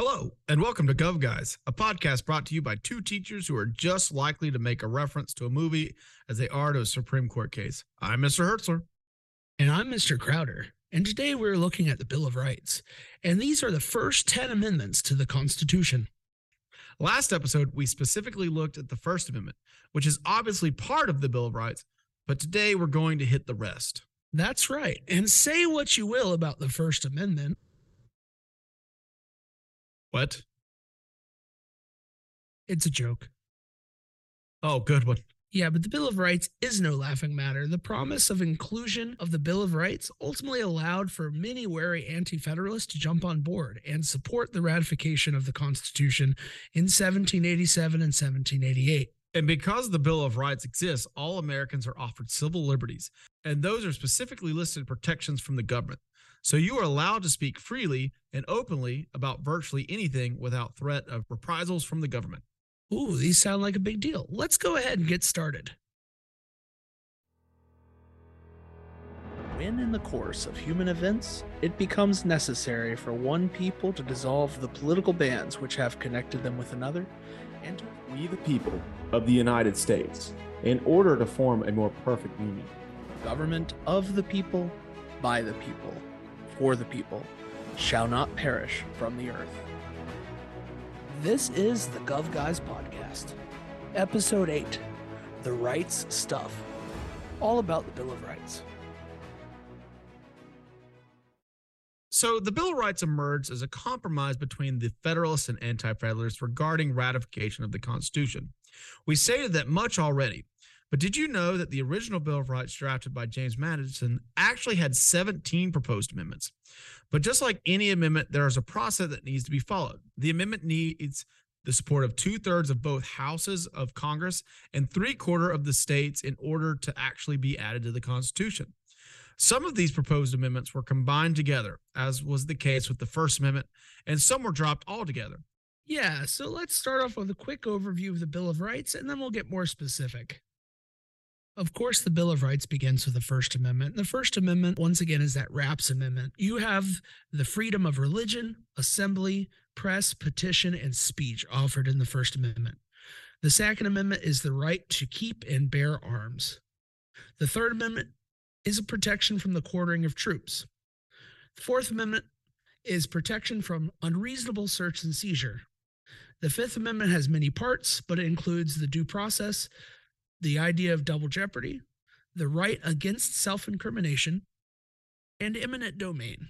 Hello, and welcome to Gov Guys, a podcast brought to you by two teachers who are just likely to make a reference to a movie as they are to a Supreme Court case. I'm Mr. Hertzler. And I'm Mr. Crowder. And today we're looking at the Bill of Rights. And these are the first 10 amendments to the Constitution. Last episode, we specifically looked at the First Amendment, which is obviously part of the Bill of Rights, but today we're going to hit the rest. That's right. And say what you will about the First Amendment. What? It's a joke. Oh, good one. Yeah, but the Bill of Rights is no laughing matter. The promise of inclusion of the Bill of Rights ultimately allowed for many wary anti federalists to jump on board and support the ratification of the Constitution in 1787 and 1788. And because the Bill of Rights exists, all Americans are offered civil liberties, and those are specifically listed protections from the government. So you are allowed to speak freely and openly about virtually anything without threat of reprisals from the government. Ooh, these sound like a big deal. Let's go ahead and get started. When in the course of human events, it becomes necessary for one people to dissolve the political bands which have connected them with another, and to we the people of the United States, in order to form a more perfect union. government of the people, by the people, for the people, shall not perish from the earth. This is the Gov Guys Podcast, Episode 8 The Rights Stuff, all about the Bill of Rights. So the Bill of Rights emerged as a compromise between the Federalists and Anti Federalists regarding ratification of the Constitution. We stated that much already, but did you know that the original Bill of Rights drafted by James Madison actually had 17 proposed amendments? But just like any amendment, there is a process that needs to be followed. The amendment needs the support of two thirds of both houses of Congress and three quarter of the states in order to actually be added to the Constitution. Some of these proposed amendments were combined together, as was the case with the First Amendment, and some were dropped altogether. Yeah, so let's start off with a quick overview of the Bill of Rights and then we'll get more specific. Of course, the Bill of Rights begins with the First Amendment. The First Amendment, once again, is that RAPS Amendment. You have the freedom of religion, assembly, press, petition, and speech offered in the First Amendment. The Second Amendment is the right to keep and bear arms. The Third Amendment is a protection from the quartering of troops. The Fourth Amendment is protection from unreasonable search and seizure. The Fifth Amendment has many parts, but it includes the due process, the idea of double jeopardy, the right against self incrimination, and eminent domain.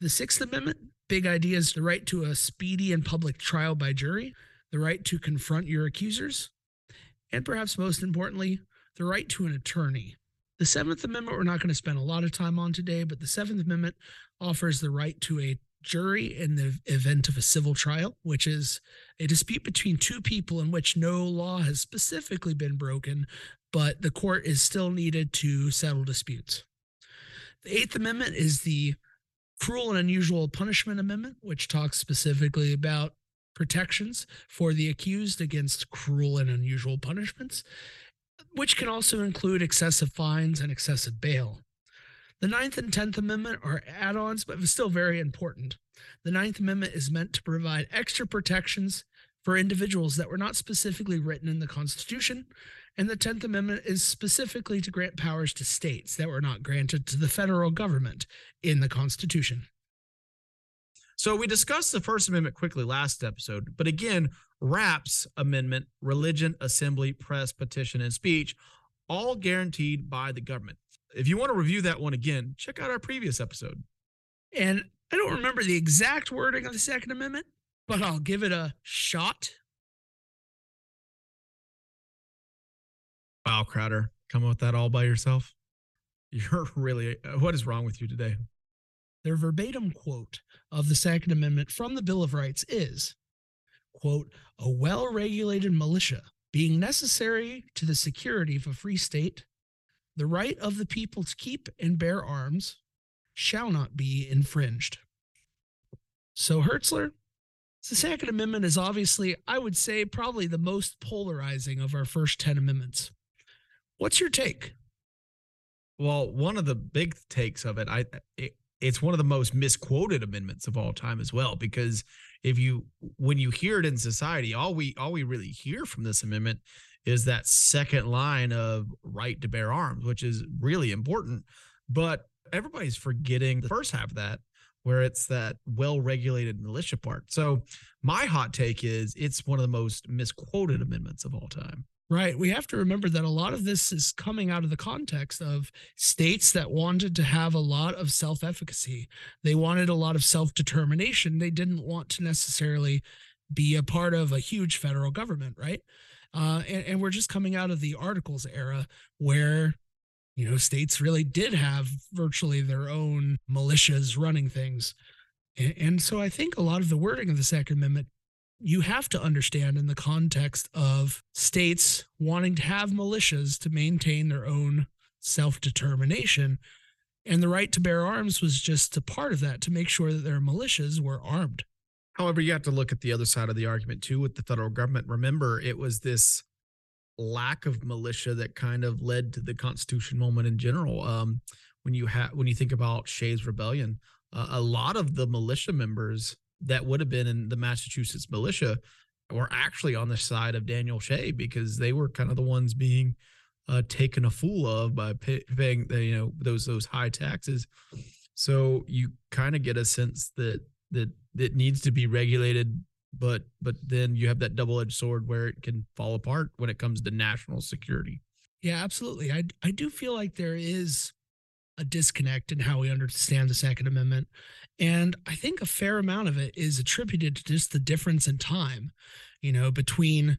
The Sixth Amendment, big idea is the right to a speedy and public trial by jury, the right to confront your accusers, and perhaps most importantly, the right to an attorney. The Seventh Amendment, we're not going to spend a lot of time on today, but the Seventh Amendment offers the right to a jury in the event of a civil trial, which is a dispute between two people in which no law has specifically been broken, but the court is still needed to settle disputes. The Eighth Amendment is the Cruel and Unusual Punishment Amendment, which talks specifically about protections for the accused against cruel and unusual punishments, which can also include excessive fines and excessive bail. The Ninth and Tenth Amendment are add ons, but still very important. The Ninth Amendment is meant to provide extra protections for individuals that were not specifically written in the Constitution, and the Tenth Amendment is specifically to grant powers to states that were not granted to the federal government in the Constitution. So we discussed the First Amendment quickly last episode, but again, RAPS Amendment, religion, assembly, press, petition, and speech, all guaranteed by the government. If you want to review that one again, check out our previous episode. And I don't remember the exact wording of the Second Amendment, but I'll give it a shot. Wow, Crowder, come up with that all by yourself. You're really, what is wrong with you today? Their verbatim quote of the Second Amendment from the Bill of Rights is, quote, a well regulated militia being necessary to the security of a free state, the right of the people to keep and bear arms shall not be infringed. So, Hertzler, the Second Amendment is obviously, I would say, probably the most polarizing of our first 10 amendments. What's your take? Well, one of the big takes of it, I it, it's one of the most misquoted amendments of all time as well because if you when you hear it in society all we all we really hear from this amendment is that second line of right to bear arms which is really important but everybody's forgetting the first half of that where it's that well regulated militia part so my hot take is it's one of the most misquoted amendments of all time Right. We have to remember that a lot of this is coming out of the context of states that wanted to have a lot of self efficacy. They wanted a lot of self determination. They didn't want to necessarily be a part of a huge federal government. Right. Uh, and, and we're just coming out of the Articles era where, you know, states really did have virtually their own militias running things. And, and so I think a lot of the wording of the Second Amendment you have to understand in the context of states wanting to have militias to maintain their own self determination. And the right to bear arms was just a part of that to make sure that their militias were armed. However, you have to look at the other side of the argument too with the federal government. Remember, it was this lack of militia that kind of led to the Constitution moment in general. Um, when you have when you think about Shays Rebellion, uh, a lot of the militia members that would have been in the Massachusetts militia were actually on the side of Daniel Shay because they were kind of the ones being uh, taken a fool of by pay, paying the, you know those those high taxes. So you kind of get a sense that that it needs to be regulated, but but then you have that double edged sword where it can fall apart when it comes to national security. Yeah, absolutely. I I do feel like there is a disconnect in how we understand the Second Amendment. And I think a fair amount of it is attributed to just the difference in time, you know, between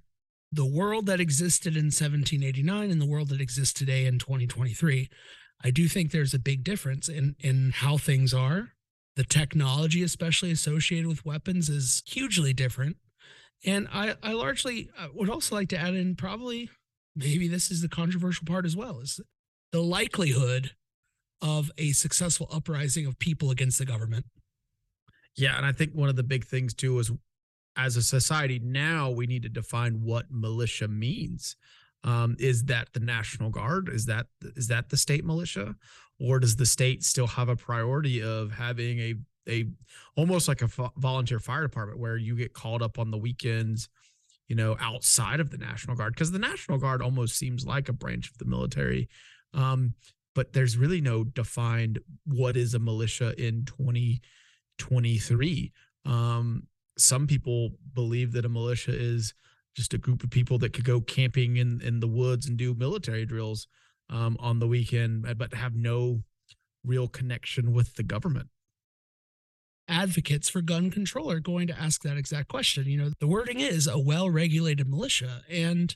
the world that existed in 1789 and the world that exists today in 2023. I do think there's a big difference in in how things are. The technology, especially associated with weapons, is hugely different. And I, I largely would also like to add in probably maybe this is the controversial part as well is the likelihood of a successful uprising of people against the government. Yeah, and I think one of the big things too is as a society now we need to define what militia means. Um, is that the National Guard? Is that is that the state militia, or does the state still have a priority of having a a almost like a volunteer fire department where you get called up on the weekends, you know, outside of the National Guard? Because the National Guard almost seems like a branch of the military. Um, but there's really no defined what is a militia in 2023. Um, some people believe that a militia is just a group of people that could go camping in, in the woods and do military drills um, on the weekend, but have no real connection with the government. Advocates for gun control are going to ask that exact question. You know, the wording is a well-regulated militia, and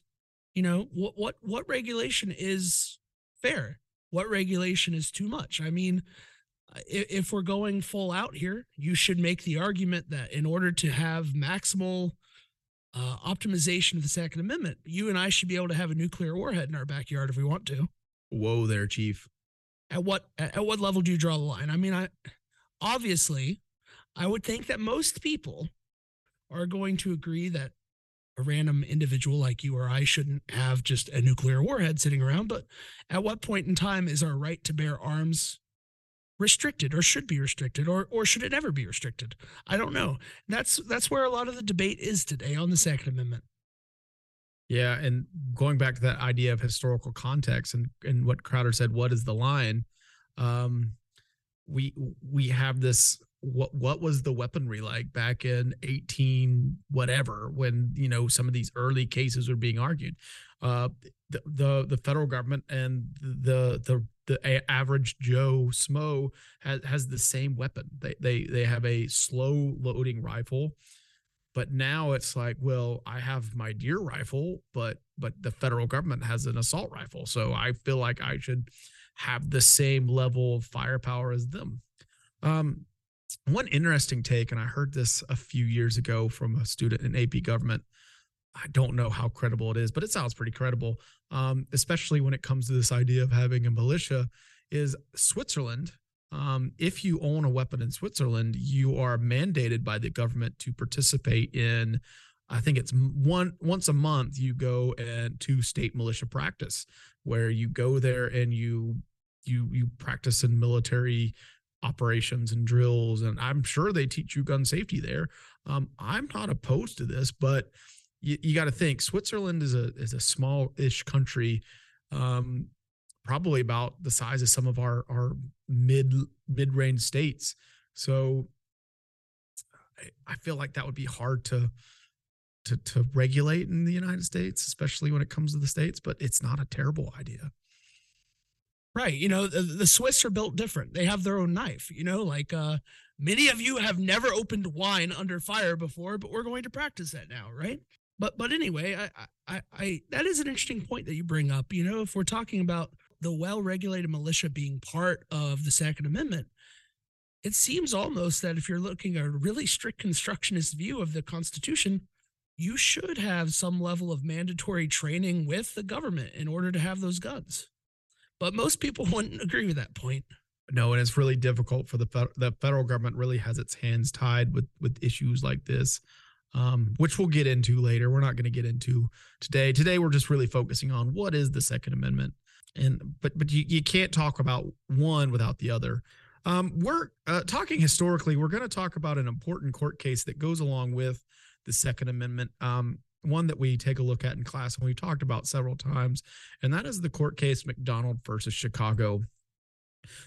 you know what what what regulation is fair? what regulation is too much. I mean, if we're going full out here, you should make the argument that in order to have maximal uh, optimization of the Second Amendment, you and I should be able to have a nuclear warhead in our backyard if we want to. Whoa, there, Chief. At what at what level do you draw the line? I mean, I obviously, I would think that most people are going to agree that a random individual like you or I shouldn't have just a nuclear warhead sitting around. But at what point in time is our right to bear arms restricted or should be restricted or or should it ever be restricted? I don't know. That's that's where a lot of the debate is today on the Second Amendment. Yeah, and going back to that idea of historical context and and what Crowder said, what is the line? Um, we we have this what what was the weaponry like back in 18 whatever when you know some of these early cases were being argued? Uh the the, the federal government and the the the average joe smo has has the same weapon. They they they have a slow loading rifle but now it's like well i have my deer rifle but but the federal government has an assault rifle so i feel like i should have the same level of firepower as them um one interesting take, and I heard this a few years ago from a student in AP government. I don't know how credible it is, but it sounds pretty credible, um, especially when it comes to this idea of having a militia. Is Switzerland, um, if you own a weapon in Switzerland, you are mandated by the government to participate in. I think it's one once a month. You go and to state militia practice, where you go there and you you you practice in military operations and drills, and I'm sure they teach you gun safety there. Um, I'm not opposed to this, but you, you got to think Switzerland is a is a small-ish country, um, probably about the size of some of our our mid mid range states. So I, I feel like that would be hard to to to regulate in the United States, especially when it comes to the states. But it's not a terrible idea. Right. You know, the, the Swiss are built different. They have their own knife. You know, like uh, many of you have never opened wine under fire before, but we're going to practice that now, right? But but anyway, I I, I that is an interesting point that you bring up. You know, if we're talking about the well-regulated militia being part of the Second Amendment, it seems almost that if you're looking at a really strict constructionist view of the Constitution, you should have some level of mandatory training with the government in order to have those guns. But most people wouldn't agree with that point. No, and it's really difficult for the fed- the federal government really has its hands tied with with issues like this, um, which we'll get into later. We're not going to get into today. Today we're just really focusing on what is the Second Amendment, and but but you, you can't talk about one without the other. Um, we're uh, talking historically. We're going to talk about an important court case that goes along with the Second Amendment. Um, one that we take a look at in class and we talked about several times, and that is the court case McDonald versus Chicago.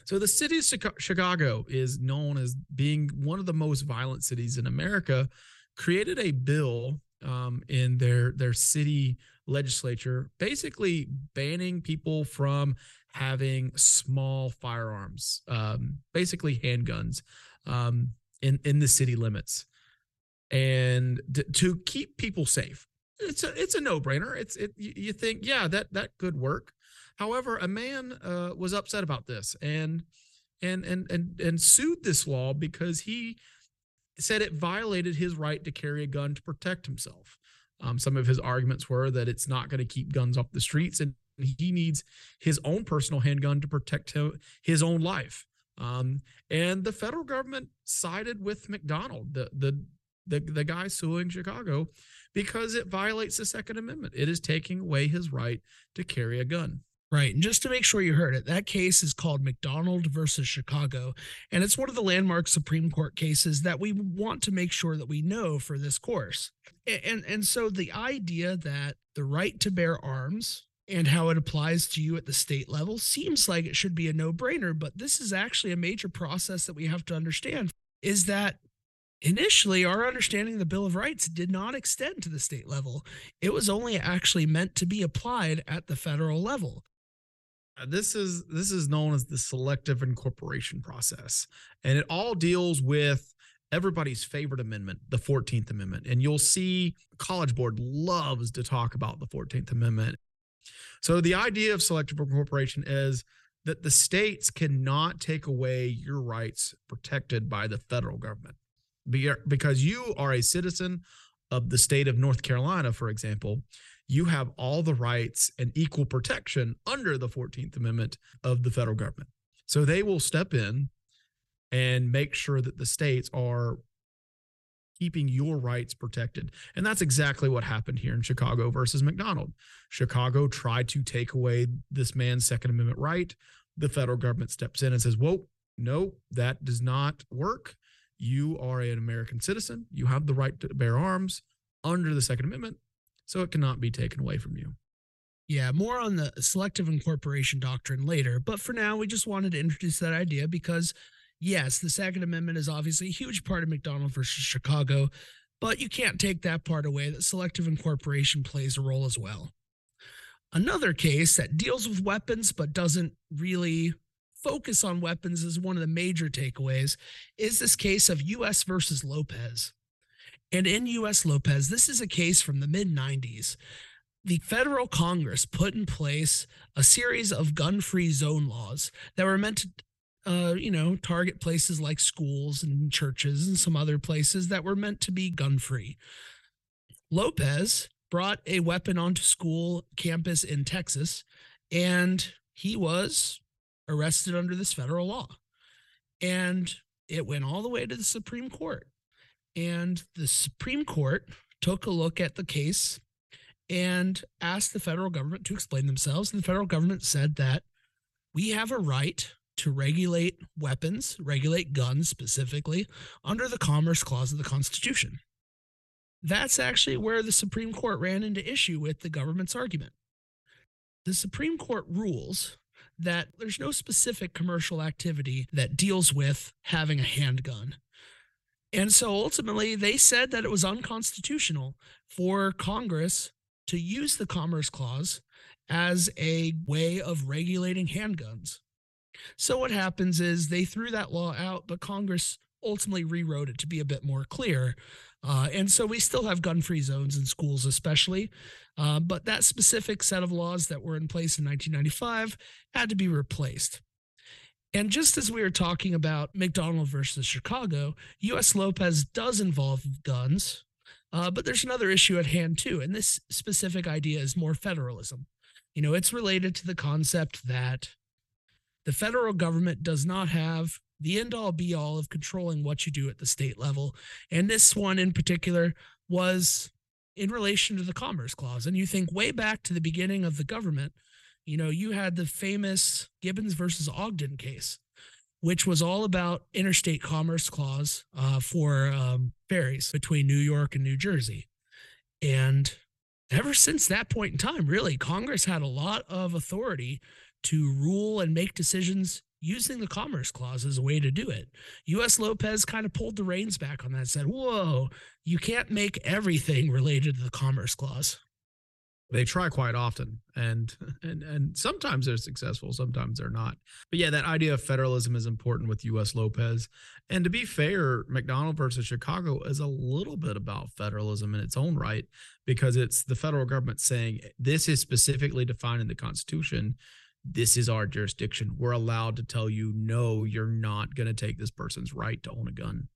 So the city of Chicago is known as being one of the most violent cities in America. Created a bill um, in their their city legislature, basically banning people from having small firearms, um, basically handguns, um, in in the city limits and to keep people safe. It's a it's a no brainer. It's it you think yeah that that could work. However, a man uh, was upset about this and and and and and sued this law because he said it violated his right to carry a gun to protect himself. Um, some of his arguments were that it's not going to keep guns off the streets and he needs his own personal handgun to protect his own life. Um, and the federal government sided with McDonald, the the the, the guy suing Chicago because it violates the Second Amendment. It is taking away his right to carry a gun. Right. And just to make sure you heard it, that case is called McDonald versus Chicago. And it's one of the landmark Supreme Court cases that we want to make sure that we know for this course. And, and, and so the idea that the right to bear arms and how it applies to you at the state level seems like it should be a no brainer. But this is actually a major process that we have to understand is that initially our understanding of the bill of rights did not extend to the state level it was only actually meant to be applied at the federal level Uh, this is this is known as the selective incorporation process and it all deals with everybody's favorite amendment the 14th amendment and you'll see college board loves to talk about the 14th amendment. So the idea of selective incorporation is that the states cannot take away your rights protected by the federal government because you are a citizen of the state of North Carolina, for example, you have all the rights and equal protection under the 14th Amendment of the federal government. So they will step in and make sure that the states are keeping your rights protected. And that's exactly what happened here in Chicago versus McDonald. Chicago tried to take away this man's Second Amendment right. The federal government steps in and says, Whoa, no, that does not work you are an American citizen. You have the right to bear arms under the Second Amendment, so it cannot be taken away from you. Yeah, more on the selective incorporation doctrine later. But for now, we just wanted to introduce that idea because, yes, the Second Amendment is obviously a huge part of McDonald versus Chicago, but you can't take that part away that selective incorporation plays a role as well. Another case that deals with weapons but doesn't really focus on weapons is one of the major takeaways is this case of US versus Lopez. And in US Lopez, this is a case from the mid 90s. The federal Congress put in place a series of gun free zone laws that were meant to uh, you know, target places like schools and churches and some other places that were meant to be gun free. Lopez brought a weapon onto school campus in Texas, and he was arrested under this federal law. And it went all the way to the Supreme Court. And the Supreme Court took a look at the case and asked the federal government to explain themselves. And the federal government said that we have a right to regulate weapons, regulate guns specifically, under the Commerce Clause of the Constitution. That's actually where the Supreme Court ran into issue with the government's argument. The Supreme Court rules that there's no specific commercial activity that deals with having a handgun. And so ultimately, they said that it was unconstitutional for Congress to use the Commerce Clause as a way of regulating handguns. So what happens is they threw that law out, but Congress ultimately rewrote it to be a bit more clear. Uh, and so we still have gun free zones in schools, especially. Uh, but that specific set of laws that were in place in 1995 had to be replaced. And just as we were talking about McDonald versus Chicago, US Lopez does involve guns, uh, but there's another issue at hand too. And this specific idea is more federalism. You know, it's related to the concept that the federal government does not have the end all be all of controlling what you do at the state level. And this one in particular was in relation to the Commerce Clause. And you think way back to the beginning of the government, you know, you had the famous Gibbons versus Ogden case, which was all about interstate commerce clause uh, for um, ferries between New York and New Jersey. And ever since that point in time, really, Congress had a lot of authority to rule and make decisions using the Commerce Clause as a way to do it. U.S. Lopez kind of pulled the reins back on that, and said, whoa, you can't make everything related to the Commerce Clause. They try quite often, and and and sometimes they're successful, sometimes they're not. But yeah, that idea of federalism is important with U.S. Lopez. And to be fair, McDonald versus Chicago is a little bit about federalism in its own right, because it's the federal government saying this is specifically defined in the Constitution this is our jurisdiction. We're allowed to tell you, no, you're not going to take this person's right to own a gun.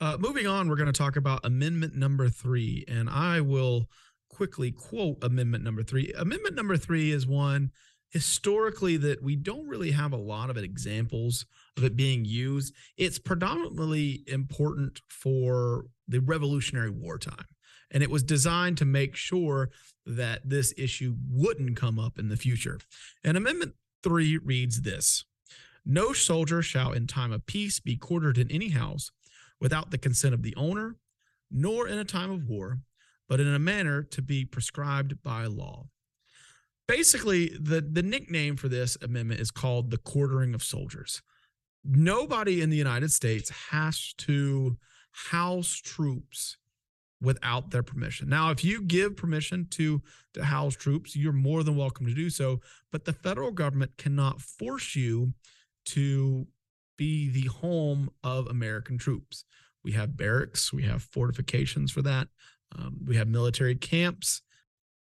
Uh, moving on, we're going to talk about Amendment number three, and I will quickly quote Amendment number three. Amendment number three is one historically that we don't really have a lot of examples of it being used. It's predominantly important for the Revolutionary War time. And it was designed to make sure that this issue wouldn't come up in the future. And Amendment 3 reads this No soldier shall in time of peace be quartered in any house without the consent of the owner, nor in a time of war, but in a manner to be prescribed by law. Basically, the, the nickname for this amendment is called the quartering of soldiers. Nobody in the United States has to house troops without their permission. Now, if you give permission to to house troops, you're more than welcome to do so, but the federal government cannot force you to be the home of American troops. We have barracks, we have fortifications for that. Um, we have military camps,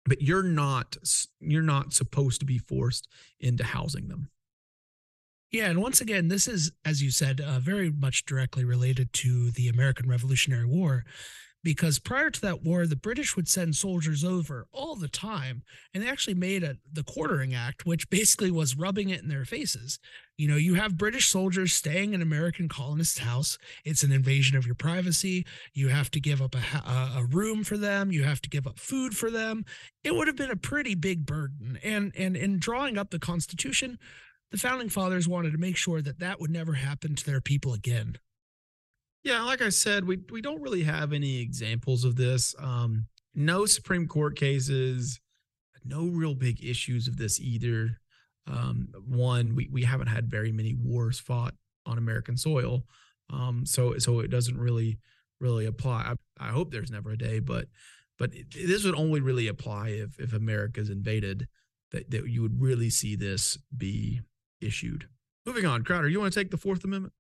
but you're not you're not supposed to be forced into housing them. Yeah, and once again, this is, as you said, uh, very much directly related to the American Revolutionary War because prior to that war, the British would send soldiers over all the time, and they actually made a, the Quartering Act, which basically was rubbing it in their faces. You know, you have British soldiers staying in American colonists' house. It's an invasion of your privacy. You have to give up a, a room for them. You have to give up food for them. It would have been a pretty big burden. And and in drawing up the Constitution, the founding fathers wanted to make sure that that would never happen to their people again. Yeah, like I said, we we don't really have any examples of this. Um, no Supreme Court cases, no real big issues of this either. Um, one, we we haven't had very many wars fought on American soil, um, so so it doesn't really really apply. I, I hope there's never a day, but but this would only really apply if if America's invaded that that you would really see this be issued. Moving on, Crowder, you want to take the Fourth Amendment?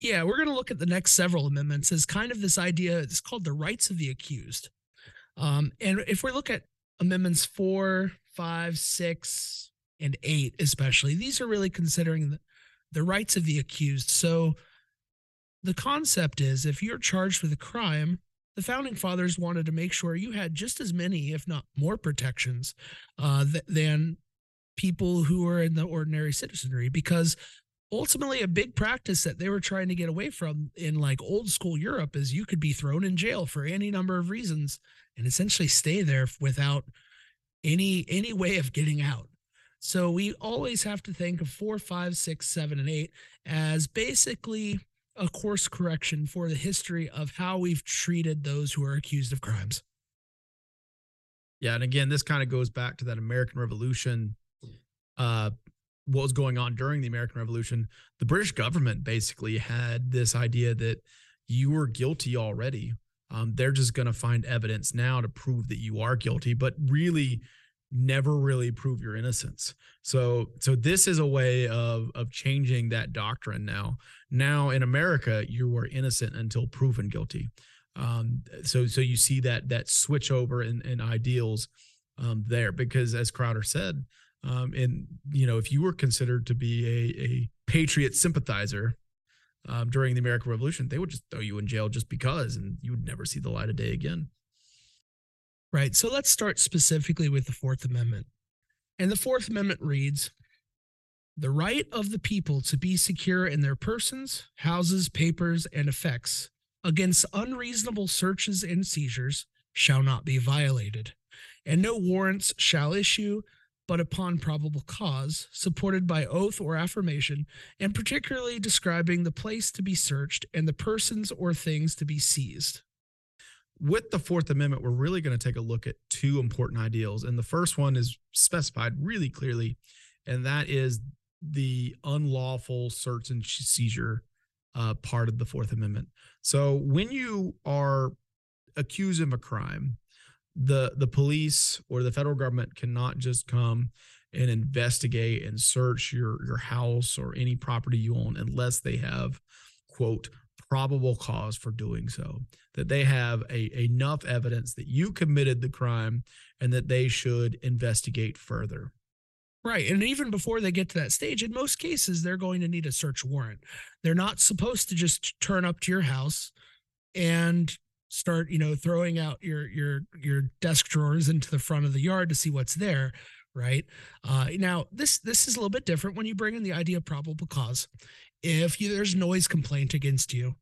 Yeah, we're going to look at the next several amendments as kind of this idea. It's called the rights of the accused. Um, and if we look at amendments four, five, six, and eight, especially, these are really considering the, the rights of the accused. So the concept is if you're charged with a crime, the founding fathers wanted to make sure you had just as many, if not more, protections uh, th- than people who are in the ordinary citizenry because ultimately a big practice that they were trying to get away from in like old school Europe is you could be thrown in jail for any number of reasons and essentially stay there without any any way of getting out. So we always have to think of four, five, six, seven, and eight as basically a course correction for the history of how we've treated those who are accused of crimes. Yeah, and again, this kind of goes back to that American Revolution. Uh, what was going on during the American Revolution? The British government basically had this idea that you were guilty already. Um, they're just going to find evidence now to prove that you are guilty, but really never really prove your innocence. So, so this is a way of of changing that doctrine now. Now in America, you are innocent until proven guilty. Um, so so you see that that switch over in, in ideals um, there because as Crowder said, um, and you know if you were considered to be a, a patriot sympathizer um, during the American Revolution, they would just throw you in jail just because, and you would never see the light of day again. Right. So let's start specifically with the Fourth Amendment. And the Fourth Amendment reads The right of the people to be secure in their persons, houses, papers, and effects against unreasonable searches and seizures shall not be violated, and no warrants shall issue but upon probable cause, supported by oath or affirmation, and particularly describing the place to be searched and the persons or things to be seized. With the Fourth Amendment, we're really going to take a look at two important ideals. And the first one is specified really clearly, and that is the unlawful search and seizure uh, part of the Fourth Amendment. So when you are accused of a crime, the the police or the federal government cannot just come and investigate and search your your house or any property you own unless they have quote probable cause for doing so that they have a enough evidence that you committed the crime and that they should investigate further Right. And even before they get to that stage, in most cases, they're going to need a search warrant. They're not supposed to just turn up to your house and start, you know, throwing out your your your desk drawers into the front of the yard to see what's there. Right. Uh, now, this this is a little bit different when you bring in the idea of probable cause. If you, there's noise complaint against you,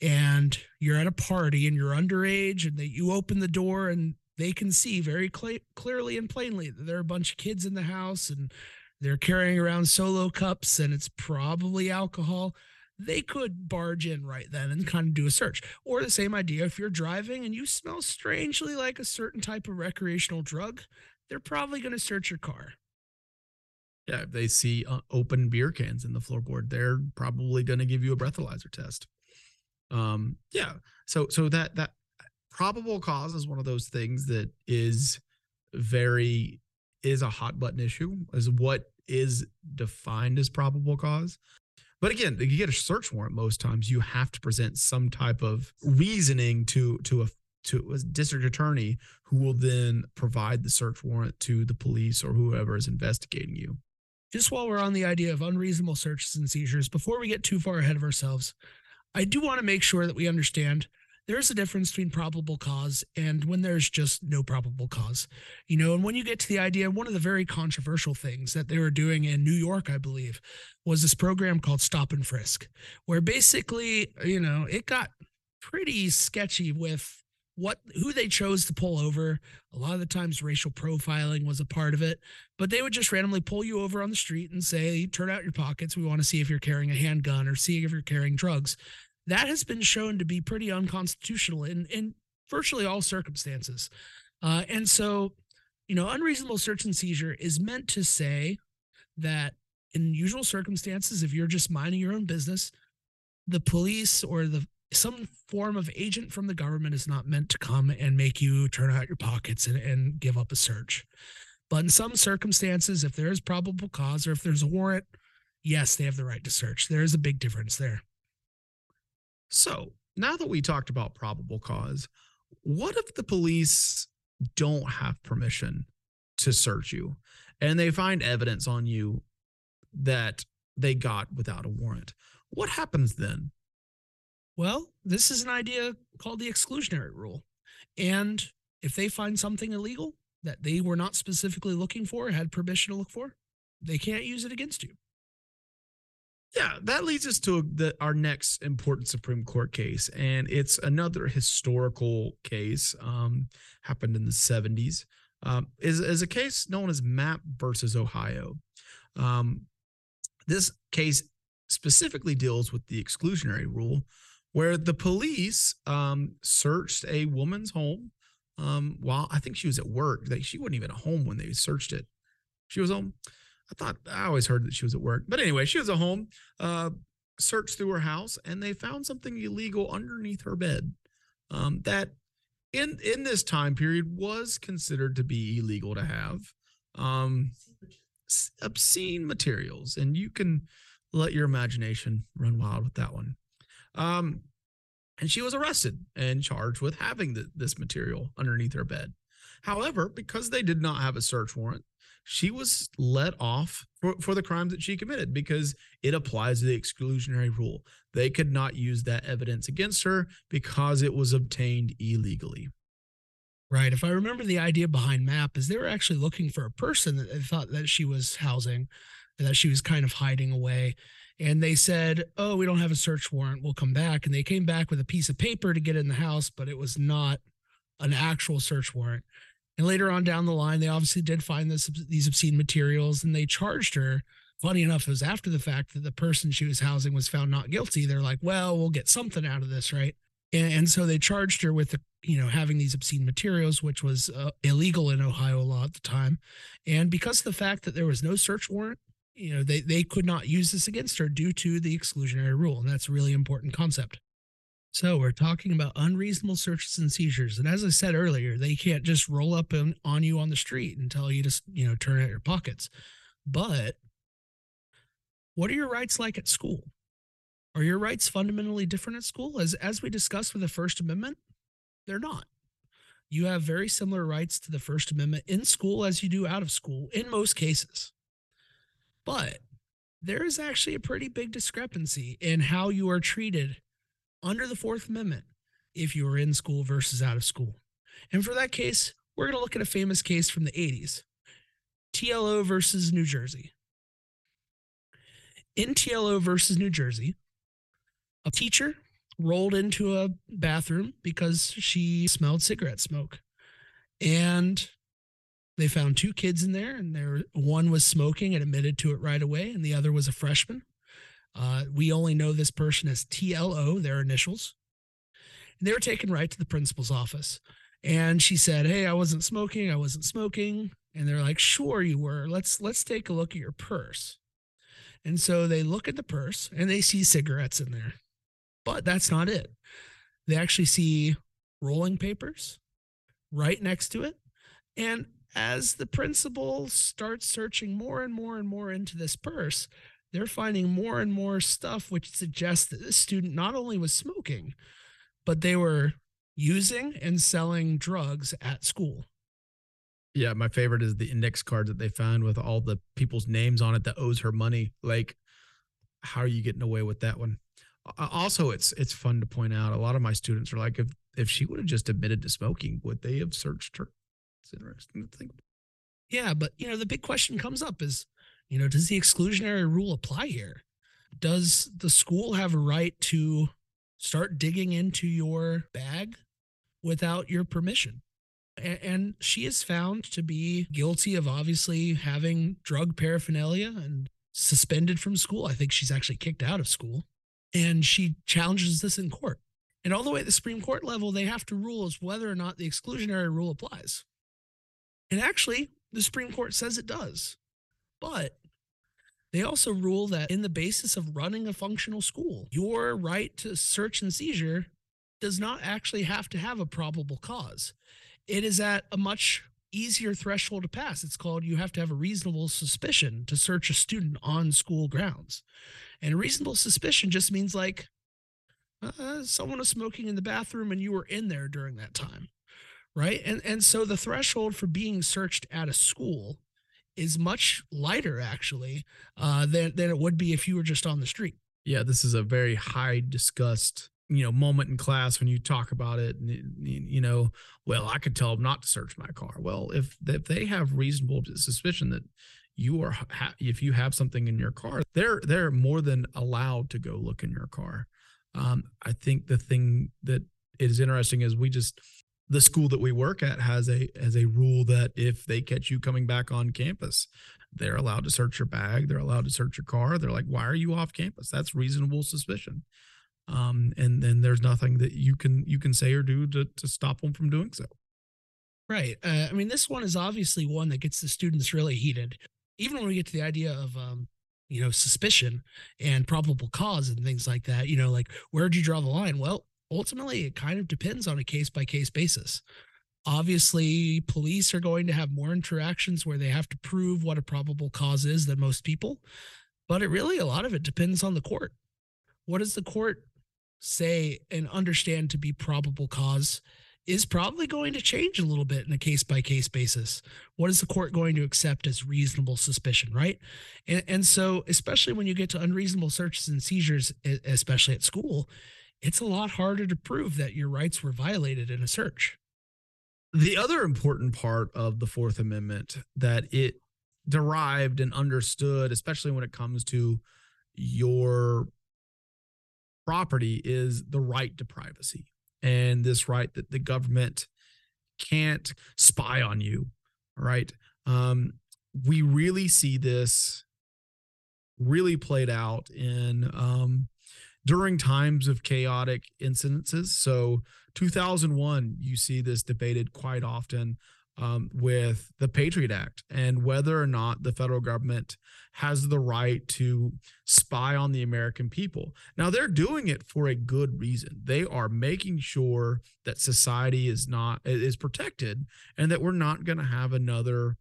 and you're at a party and you're underage, and that you open the door and they can see very cl- clearly and plainly that there are a bunch of kids in the house and they're carrying around solo cups and it's probably alcohol they could barge in right then and kind of do a search. Or the same idea if you're driving and you smell strangely like a certain type of recreational drug they're probably going to search your car. Yeah if they see uh, open beer cans in the floorboard they're probably going to give you a breathalyzer test. Um yeah so so that that probable cause is one of those things that is very is a hot button issue is what is defined as probable cause but again you get a search warrant most times you have to present some type of reasoning to to a to a district attorney who will then provide the search warrant to the police or whoever is investigating you. Just while we're on the idea of unreasonable searches and seizures before we get too far ahead of ourselves i do want to make sure that we understand there's a difference between probable cause and when there's just no probable cause. You know, and when you get to the idea, one of the very controversial things that they were doing in New York, I believe, was this program called Stop and Frisk, where basically, you know, it got pretty sketchy with what who they chose to pull over. A lot of the times racial profiling was a part of it, but they would just randomly pull you over on the street and say, "Turn out your pockets. We want to see if you're carrying a handgun or see if you're carrying drugs." That has been shown to be pretty unconstitutional in, in virtually all circumstances. Uh, and so, you know, unreasonable search and seizure is meant to say that in usual circumstances, if you're just minding your own business, the police or the some form of agent from the government is not meant to come and make you turn out your pockets and, and give up a search. But in some circumstances, if there is probable cause or if there's a warrant, yes, they have the right to search. There is a big difference there. So now that we talked about probable cause, what if the police don't have permission to search you and they find evidence on you that they got without a warrant? What happens then? Well, this is an idea called the exclusionary rule. And if they find something illegal that they were not specifically looking for, had permission to look for, they can't use it against you. Yeah, that leads us to the, our next important Supreme Court case, and it's another historical case. Um, happened in the '70s. um, is, is a case known as Mapp versus Ohio. Um, this case specifically deals with the exclusionary rule, where the police um, searched a woman's home um, while I think she was at work. Like she wasn't even at home when they searched it. She was home. I thought I always heard that she was at work, but anyway, she was at home. Uh, searched through her house and they found something illegal underneath her bed um, that in in this time period was considered to be illegal to have um, obscene materials. And you can let your imagination run wild with that one. Um, and she was arrested and charged with having the, this material underneath her bed. However because they did not have a search warrant she was let off for, for the crimes that she committed because it applies to the exclusionary rule. They could not use that evidence against her because it was obtained illegally. Right. If I remember the idea behind Mapp is they were actually looking for a person that they thought that she was housing, that she was kind of hiding away. And they said, Oh, we don't have a search warrant. We'll come back. And they came back with a piece of paper to get in the house, but it was not an actual search warrant. And later on down the line, they obviously did find this these obscene materials and they charged her. Funny enough, it was after the fact that the person she was housing was found not guilty. They're like, well, we'll get something out of this, right? And, and so they charged her with, the, you know, having these obscene materials, which was uh, illegal in Ohio law at the time. And because of the fact that there was no search warrant, you know, they, they could not use this against her due to the exclusionary rule. And that's a really important concept. So we're talking about unreasonable searches and seizures. And as I said earlier, they can't just roll up in, on you on the street and tell you to, you know, turn out your pockets. But what are your rights like at school? Are your rights fundamentally different at school? As as we discussed with the First Amendment, they're not. You have very similar rights to the First Amendment in school as you do out of school in most cases. But there is actually a pretty big discrepancy in how you are treated under the Fourth Amendment if you were in school versus out of school. And for that case, we're going to look at a famous case from the 80s TLO versus New Jersey. In TLO versus New Jersey, a teacher rolled into a bathroom because she smelled cigarette smoke. And they found two kids in there, and there one was smoking and admitted to it right away, and the other was a freshman. Uh, we only know this person as TLO, their initials. And they were taken right to the principal's office. And she said, Hey, I wasn't smoking. I wasn't smoking. And they're like, Sure, you were. Let's let's take a look at your purse. And so they look at the purse and they see cigarettes in there. But that's not it. They actually see rolling papers right next to it. And as the principal starts searching more and more and more into this purse, they're finding more and more stuff which suggests that this student not only was smoking, but they were using and selling drugs at school. Yeah, my favorite is the index card that they found with all the people's names on it that owes her money. Like, how are you getting away with that one? Also, it's it's fun to point out. A lot of my students are like, if if she would have just admitted to smoking, would they have searched her? It's interesting to think. Yeah, but you know, the big question comes up is you know, does the exclusionary rule apply here? Does the school have a right to start digging into your bag without your permission? And she is found to be guilty of obviously having drug paraphernalia and suspended from school. I think she's actually kicked out of school. And she challenges this in court. And all the way at the Supreme Court level, they have to rule as whether or not the exclusionary rule applies. And actually, the Supreme Court says it does. But they also rule that in the basis of running a functional school, your right to search and seizure does not actually have to have a probable cause. It is at a much easier threshold to pass. It's called you have to have a reasonable suspicion to search a student on school grounds. And reasonable suspicion just means like uh, someone was smoking in the bathroom and you were in there during that time. Right. And and so the threshold for being searched at a school is much lighter actually uh, than than it would be if you were just on the street. Yeah, this is a very high discussed you know moment in class when you talk about it you know well i could tell them not to search my car well if if they have reasonable suspicion that you are if you have something in your car they're they're more than allowed to go look in your car um, i think the thing that is interesting is we just the school that we work at has a has a rule that if they catch you coming back on campus, they're allowed to search your bag, they're allowed to search your car. They're like, "Why are you off campus?" That's reasonable suspicion. Um, and then there's nothing that you can you can say or do to to stop them from doing so. Right. Uh, I mean, this one is obviously one that gets the students really heated. Even when we get to the idea of, um, you know, suspicion and probable cause and things like that, you know, like where'd you draw the line? Well, ultimately, it kind of depends on a case by case basis. Obviously, police are going to have more interactions where they have to prove what a probable cause is than most people, but it really, a lot of it depends on the court. What does the court say and understand to be probable cause? is probably going to change a little bit in a case by case basis. What is the court going to accept as reasonable suspicion, right? And, and so, especially when you get to unreasonable searches and seizures, especially at school, it's a lot harder to prove that your rights were violated in a search. The other important part of the Fourth Amendment that it derived and understood, especially when it comes to your property, is the right to privacy and this right that the government can't spy on you right um, we really see this really played out in um, during times of chaotic incidences so 2001 you see this debated quite often um, with the Patriot Act and whether or not the federal government has the right to spy on the American people. Now, they're doing it for a good reason. They are making sure that society is not is protected and that we're not going to have another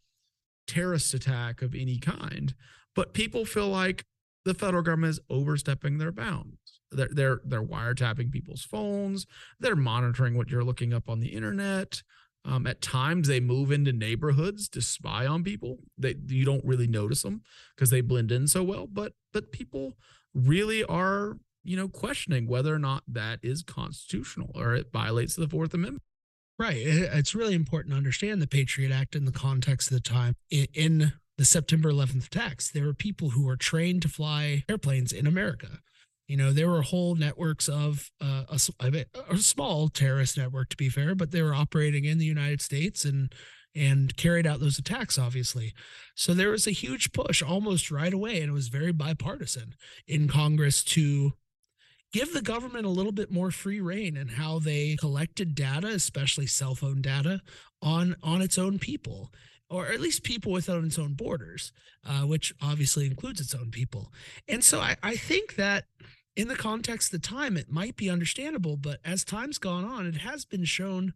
terrorist attack of any kind. But people feel like the federal government is overstepping their bounds. They're they're they're wiretapping people's phones. They're monitoring what you're looking up on the internet. Um, at times, they move into neighborhoods to spy on people. That you don't really notice them because they blend in so well. But but people really are you know questioning whether or not that is constitutional or it violates the Fourth Amendment. Right. It's really important to understand the Patriot Act in the context of the time. In the September 11th attacks, there were people who were trained to fly airplanes in America. You know, there were whole networks of uh, a, a small terrorist network, to be fair, but they were operating in the United States and and carried out those attacks, obviously. So there was a huge push almost right away, and it was very bipartisan in Congress to give the government a little bit more free reign in how they collected data, especially cell phone data, on on its own people or at least people within its own borders, uh, which obviously includes its own people. And so I, I think that in the context of the time, it might be understandable, but as time's gone on, it has been shown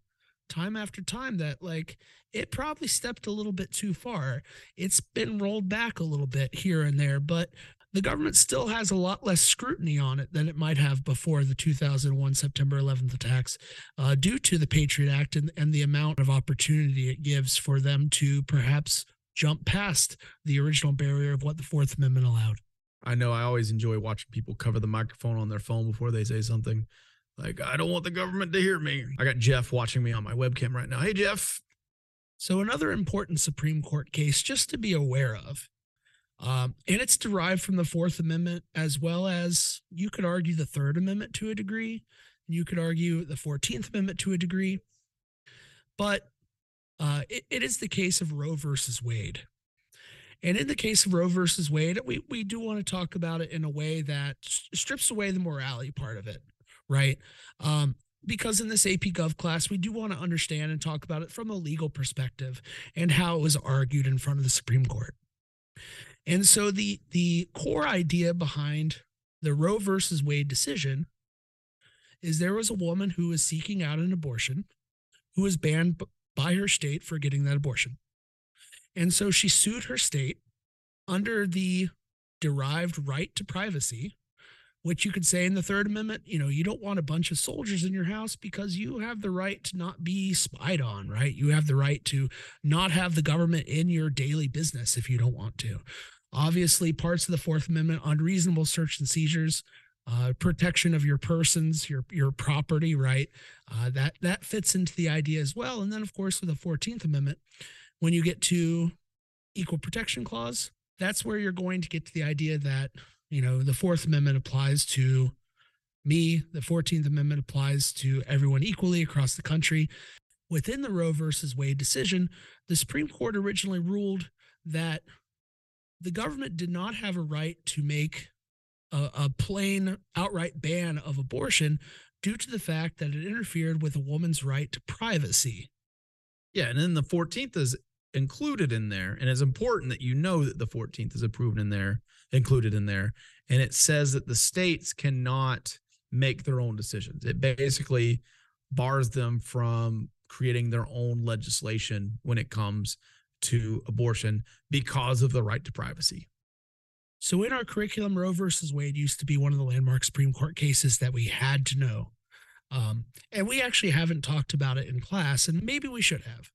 time after time that like it probably stepped a little bit too far. It's been rolled back a little bit here and there, but the government still has a lot less scrutiny on it than it might have before the 2001 September 11th attacks, uh, due to the Patriot Act and, and the amount of opportunity it gives for them to perhaps jump past the original barrier of what the Fourth Amendment allowed. I know I always enjoy watching people cover the microphone on their phone before they say something. Like, I don't want the government to hear me. I got Jeff watching me on my webcam right now. Hey, Jeff. So, another important Supreme Court case just to be aware of um, and it's derived from the Fourth Amendment, as well as you could argue the Third Amendment to a degree. You could argue the 14th Amendment to a degree. But uh, it, it is the case of Roe versus Wade. And in the case of Roe versus Wade, we, we do want to talk about it in a way that strips away the morality part of it, right? Um, because in this AP Gov class, we do want to understand and talk about it from a legal perspective and how it was argued in front of the Supreme Court. And so the the core idea behind the Roe versus Wade decision is there was a woman who was seeking out an abortion who was banned by her state for getting that abortion. And so she sued her state under the derived right to privacy which you could say in the Third Amendment, you know, you don't want a bunch of soldiers in your house because you have the right to not be spied on, right? You have the right to not have the government in your daily business if you don't want to. Obviously, parts of the Fourth Amendment, unreasonable search and seizures, uh, protection of your persons, your your property, right? Uh, that that fits into the idea as well. And then, of course, with the Fourteenth Amendment, when you get to equal protection clause, that's where you're going to get to the idea that you know, the Fourth Amendment applies to me, the 14th Amendment applies to everyone equally across the country. Within the Roe versus Wade decision, the Supreme Court originally ruled that the government did not have a right to make a, a plain outright ban of abortion due to the fact that it interfered with a woman's right to privacy. Yeah, and then the 14th is included in there, and it's important that you know that the 14th is approved in there, included in there, and it says that the states cannot make their own decisions. It basically bars them from creating their own legislation when it comes to abortion because of the right to privacy. So, in our curriculum, Roe versus Wade used to be one of the landmark Supreme Court cases that we had to know. Um, and we actually haven't talked about it in class, and maybe we should have.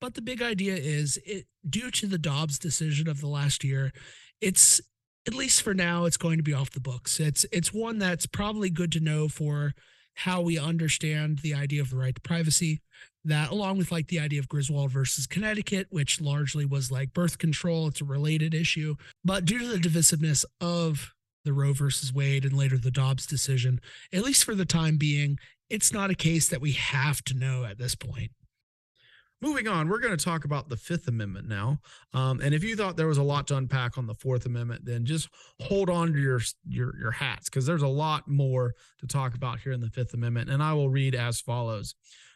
But the big idea is it due to the Dobbs decision of the last year, it's at least for now, it's going to be off the books. It's it's one that's probably good to know for how we understand the idea of the right to privacy. That, along with like the idea of Griswold versus Connecticut, which largely was like birth control, it's a related issue. But due to the divisiveness of the Roe versus Wade and later the Dobbs decision, at least for the time being, it's not a case that we have to know at this point. Moving on, we're going to talk about the Fifth Amendment now. Um, and if you thought there was a lot to unpack on the Fourth Amendment, then just hold on to your your, your hats because there's a lot more to talk about here in the Fifth Amendment. And I will read as follows: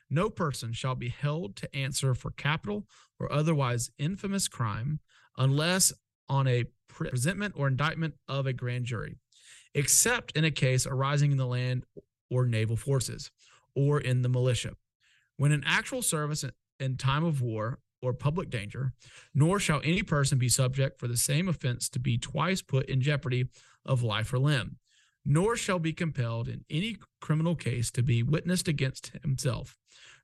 No person shall be held to answer for capital or otherwise infamous crime unless on a presentment or indictment of a grand jury, except in a case arising in the land or naval forces or in the militia. When an actual service in time of war or public danger, nor shall any person be subject for the same offense to be twice put in jeopardy of life or limb, nor shall be compelled in any criminal case to be witnessed against himself,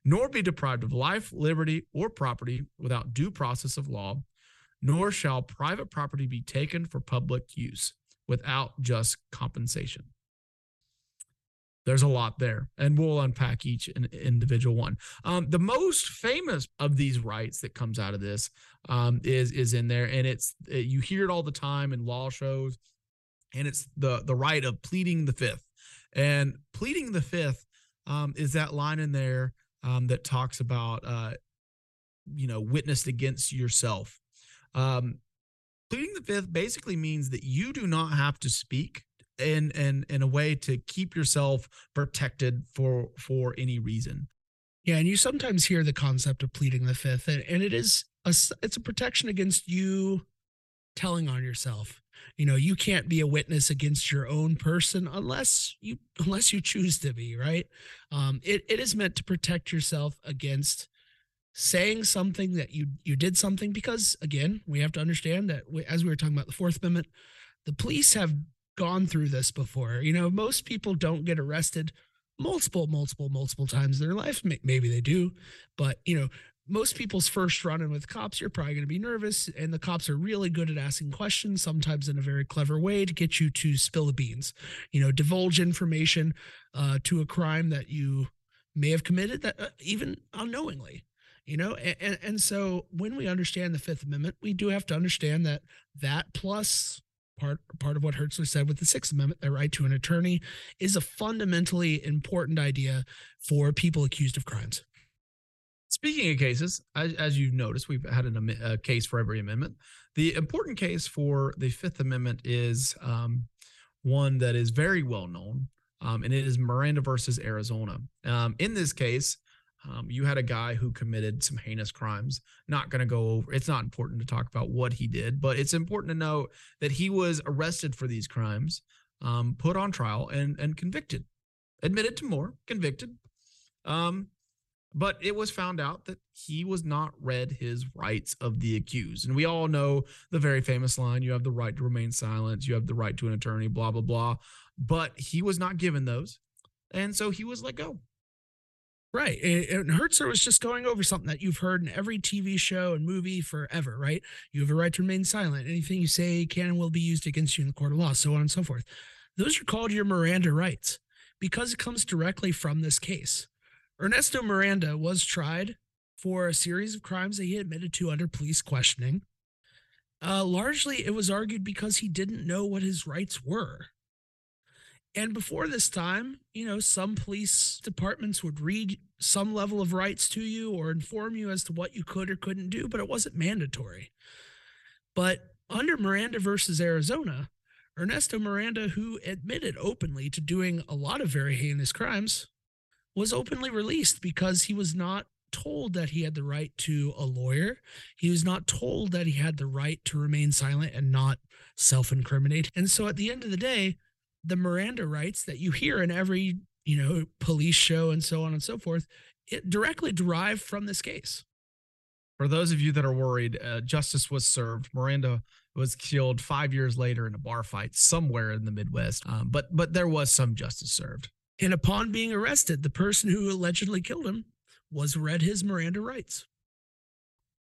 nor be deprived of life, liberty, or property without due process of law, nor shall private property be taken for public use without just compensation there's a lot there and we'll unpack each individual one. Um, the most famous of these rights that comes out of this um, is is in there and it's uh, you hear it all the time in law shows and it's the the right of pleading the fifth. And pleading the fifth um, is that line in there um, that talks about uh, you know witnessed against yourself. Um, pleading the fifth basically means that you do not have to speak in in in a way to keep yourself protected for for any reason. Yeah, and you sometimes hear the concept of pleading the fifth, and, and it is a it's a protection against you telling on yourself. You know, you can't be a witness against your own person unless you unless you choose to be, right? Um, it it is meant to protect yourself against saying something that you you did something because again we have to understand that we, as we were talking about the fourth amendment the police have gone through this before. You know, most people don't get arrested multiple, multiple, multiple times in their life. Maybe they do, but you know, most people's first run in with cops, you're probably going to be nervous, and the cops are really good at asking questions, sometimes in a very clever way to get you to spill the beans. You know, divulge information uh, to a crime that you may have committed, that uh, even unknowingly. You know, and, and so when we understand the Fifth Amendment, we do have to understand that that plus part part of what Hertzler said with the Sixth Amendment, the right to an attorney, is a fundamentally important idea for people accused of crimes. Speaking of cases, as, as you've noticed, we've had an, a case for every amendment. The important case for the Fifth Amendment is um, one that is very well known, um, and it is Miranda versus Arizona. Um, in this case, um, you had a guy who committed some heinous crimes. Not going to go over. It's not important to talk about what he did, but it's important to note that he was arrested for these crimes, um, put on trial, and and convicted, admitted to more, convicted. Um, but it was found out that he was not read his rights of the accused, and we all know the very famous line: "You have the right to remain silent. You have the right to an attorney." Blah blah blah. But he was not given those, and so he was let go. Right. And Hertzler was just going over something that you've heard in every TV show and movie forever, right? You have a right to remain silent. Anything you say can and will be used against you in the court of law, so on and so forth. Those are called your Miranda rights because it comes directly from this case. Ernesto Miranda was tried for a series of crimes that he admitted to under police questioning. Uh, largely, it was argued because he didn't know what his rights were. And before this time, you know, some police departments would read some level of rights to you or inform you as to what you could or couldn't do, but it wasn't mandatory. But under Miranda versus Arizona, Ernesto Miranda, who admitted openly to doing a lot of very heinous crimes, was openly released because he was not told that he had the right to a lawyer. He was not told that he had the right to remain silent and not self incriminate. And so at the end of the day, the Miranda rights that you hear in every, you know, police show and so on and so forth, it directly derived from this case. For those of you that are worried, uh, justice was served. Miranda was killed five years later in a bar fight somewhere in the Midwest. Um, but but there was some justice served. And upon being arrested, the person who allegedly killed him was read his Miranda rights.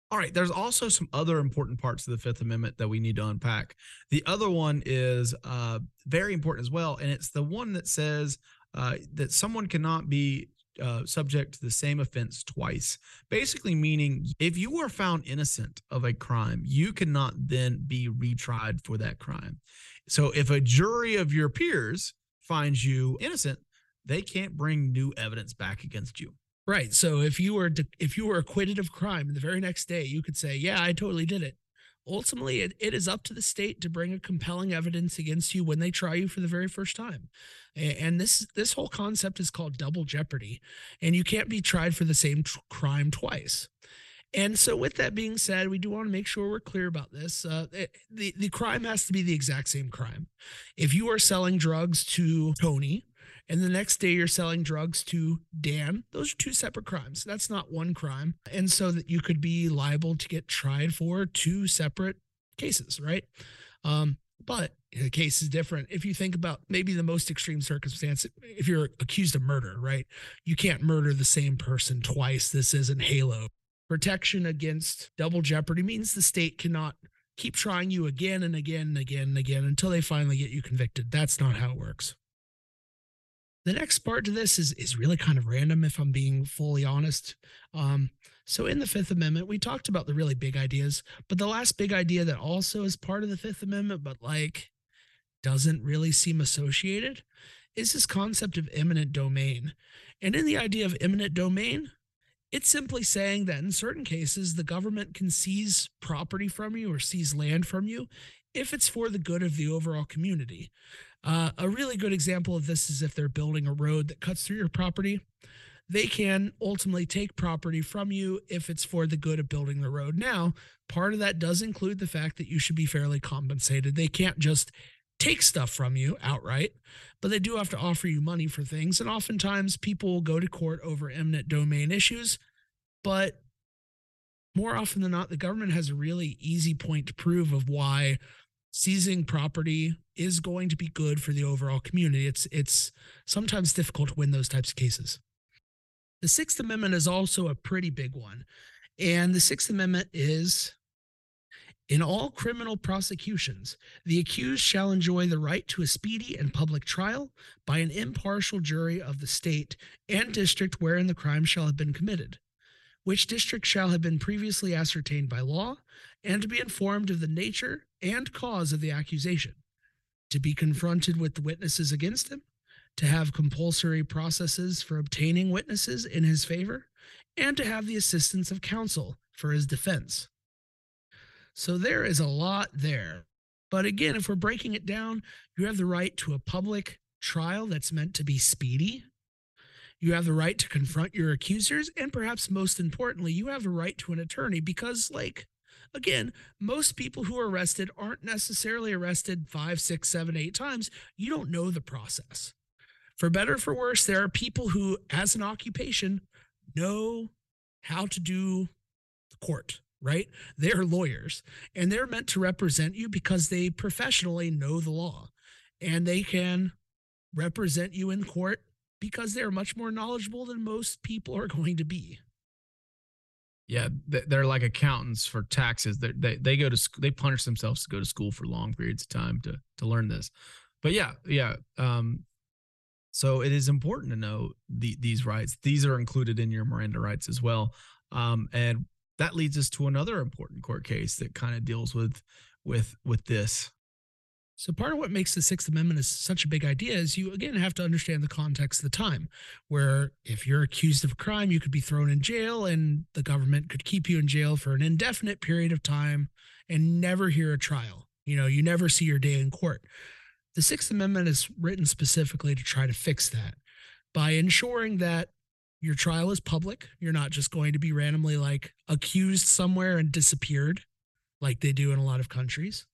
All right, there's also some other important parts of the Fifth Amendment that we need to unpack. The other one is uh, very important as well, and it's the one that says uh, that someone cannot be uh, subject to the same offense twice. Basically, meaning if you are found innocent of a crime, you cannot then be retried for that crime. So if a jury of your peers finds you innocent, they can't bring new evidence back against you. Right. So if you were if you were acquitted of crime the very next day, you could say, "Yeah, I totally did it." Ultimately, it, it is up to the state to bring a compelling evidence against you when they try you for the very first time. And this this whole concept is called double jeopardy, and you can't be tried for the same crime twice. And so, with that being said, we do want to make sure we're clear about this. Uh, it, the the crime has to be the exact same crime. If you are selling drugs to Tony, and the next day you're selling drugs to Dan, those are two separate crimes. That's not one crime. And so that you could be liable to get tried for two separate cases, right? Um, but the case is different. If you think about maybe the most extreme circumstance, if you're accused of murder, right? You can't murder the same person twice. This isn't Halo. Protection against double jeopardy means the state cannot keep trying you again and again and again and again until they finally get you convicted. That's not how it works. The next part to this is is really kind of random, if I'm being fully honest. Um, so in the Fifth Amendment, we talked about the really big ideas, but the last big idea that also is part of the Fifth Amendment, but like doesn't really seem associated, is this concept of eminent domain. And in the idea of eminent domain, it's simply saying that in certain cases, the government can seize property from you or seize land from you if it's for the good of the overall community. Uh, a really good example of this is if they're building a road that cuts through your property. They can ultimately take property from you if it's for the good of building the road. Now, part of that does include the fact that you should be fairly compensated. They can't just take stuff from you outright, but they do have to offer you money for things. And oftentimes people will go to court over eminent domain issues, but more often than not, the government has a really easy point to prove of why seizing property is going to be good for the overall community. It's it's sometimes difficult to win those types of cases. The Sixth Amendment is also a pretty big one. And the Sixth Amendment is in all criminal prosecutions, the accused shall enjoy the right to a speedy and public trial by an impartial jury of the state and district wherein the crime shall have been committed, which district shall have been previously ascertained by law, and to be informed of the nature and cause of the accusation, to be confronted with the witnesses against him, to have compulsory processes for obtaining witnesses in his favor, and to have the assistance of counsel for his defense. So there is a lot there. But again, if we're breaking it down, you have the right to a public trial that's meant to be speedy. You have the right to confront your accusers. And perhaps most importantly, you have the right to an attorney because, like, Again, most people who are arrested aren't necessarily arrested five, six, seven, eight times. You don't know the process. For better for worse, there are people who, as an occupation, know how to do the court, right? They're lawyers and they're meant to represent you because they professionally know the law and they can represent you in court because they're much more knowledgeable than most people are going to be. Yeah, they're like accountants for taxes. They're, they they go to they punish themselves to go to school for long periods of time to to learn this. But yeah, yeah. Um, so it is important to know the, these rights. These are included in your Miranda rights as well. Um, and that leads us to another important court case that kind of deals with with with this. So part of what makes the Sixth Amendment is such a big idea is you again have to understand the context of the time, where if you're accused of a crime, you could be thrown in jail, and the government could keep you in jail for an indefinite period of time and never hear a trial. You know, you never see your day in court. The Sixth Amendment is written specifically to try to fix that by ensuring that your trial is public. You're not just going to be randomly like accused somewhere and disappeared like they do in a lot of countries.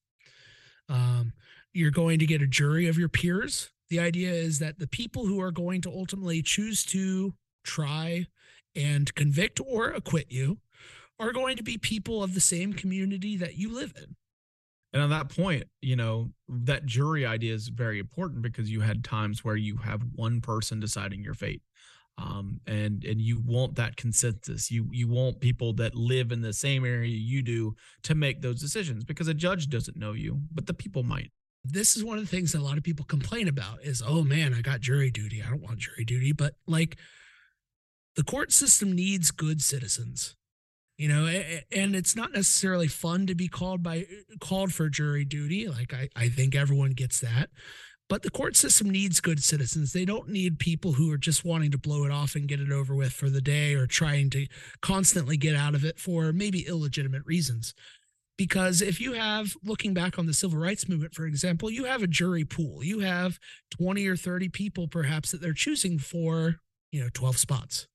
Um, you're going to get a jury of your peers. The idea is that the people who are going to ultimately choose to try and convict or acquit you are going to be people of the same community that you live in. And on that point, you know, that jury idea is very important because you had times where you have one person deciding your fate. Um, and and you want that consensus. You you want people that live in the same area you do to make those decisions because a judge doesn't know you, but the people might. This is one of the things that a lot of people complain about is oh man i got jury duty. I don't want jury duty. But like the court system needs good citizens you know and it's not necessarily fun to be called by called for jury duty. Like i, I think everyone gets that but the court system needs good citizens. They don't need people who are just wanting to blow it off and get it over with for the day or trying to constantly get out of it for maybe illegitimate reasons. Because if you have looking back on the civil rights movement for example you have a jury pool. You have 20 or 30 people perhaps that they're choosing for you know 12 spots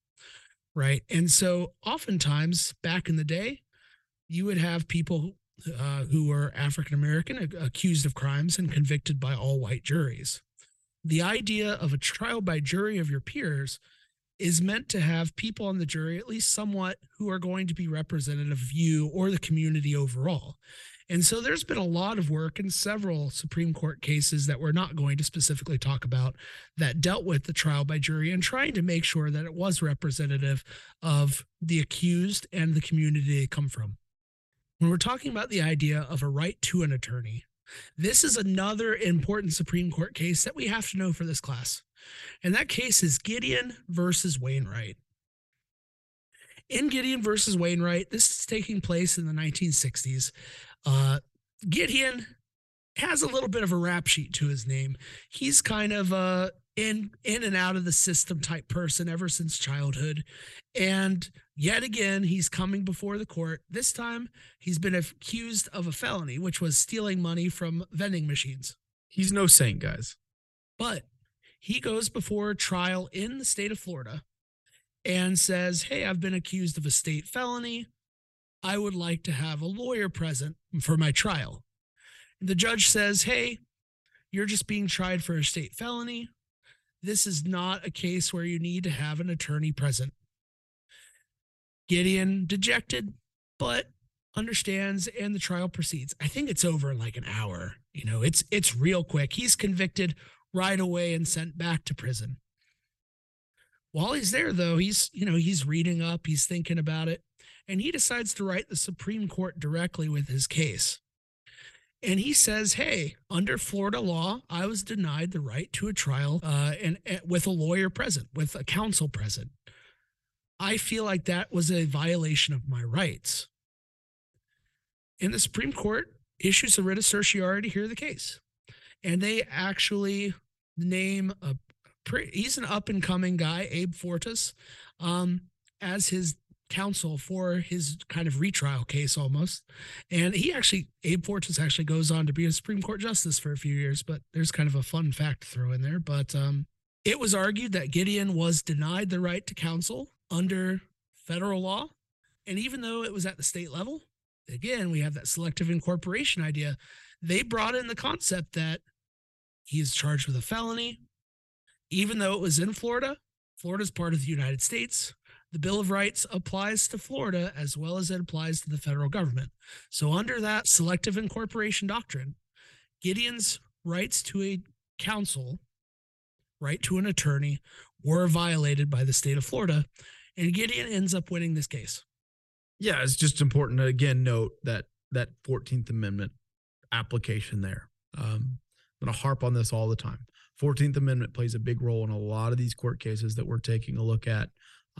right? And so oftentimes back in the day you would have people uh, who were african american accused of crimes and convicted by all white juries the idea of a trial by jury of your peers is meant to have people on the jury, at least somewhat, who are going to be representative of you or the community overall. And so there's been a lot of work in several Supreme Court cases that we're not going to specifically talk about that dealt with the trial by jury and trying to make sure that it was representative of the accused and the community they come from. When we're talking about the idea of a right to an attorney, this is another important Supreme Court case that we have to know for this class. And that case is Gideon versus Wainwright. In Gideon versus Wainwright, this is taking place in the 1960s. Uh, Gideon has a little bit of a rap sheet to his name. He's kind of a in in and out of the system type person ever since childhood. And yet again, he's coming before the court. This time, he's been accused of a felony, which was stealing money from vending machines. He's no saint, guys. But he goes before a trial in the state of Florida and says, Hey, I've been accused of a state felony. I would like to have a lawyer present for my trial. The judge says, Hey, you're just being tried for a state felony. This is not a case where you need to have an attorney present. Gideon, dejected, but understands and the trial proceeds. I think it's over in like an hour. You know, it's it's real quick. He's convicted right away and sent back to prison. While he's there, though, he's, you know, he's reading up, he's thinking about it, and he decides to write the Supreme Court directly with his case. And he says, "Hey, under Florida law, I was denied the right to a trial uh, and, and with a lawyer present, with a counsel present. I feel like that was a violation of my rights." And the Supreme Court issues a writ of certiorari to hear the case and they actually name a he's an up and coming guy, Abe Fortas, um, as his counsel for his kind of retrial case almost. And he actually, Abe Fortas actually goes on to be a Supreme Court justice for a few years, but there's kind of a fun fact to throw in there. But um, it was argued that Gideon was denied the right to counsel under federal law. And even though it was at the state level, again, we have that selective incorporation idea they brought in the concept that he is charged with a felony. Even though it was in Florida, Florida is part of the United States. The Bill of Rights applies to Florida as well as it applies to the federal government. So, under that selective incorporation doctrine, Gideon's rights to a counsel, right to an attorney, were violated by the state of Florida. And Gideon ends up winning this case. Yeah, it's just important to again note that that 14th Amendment application there. Um, I'm going to harp on this all the time. 14th Amendment plays a big role in a lot of these court cases that we're taking a look at.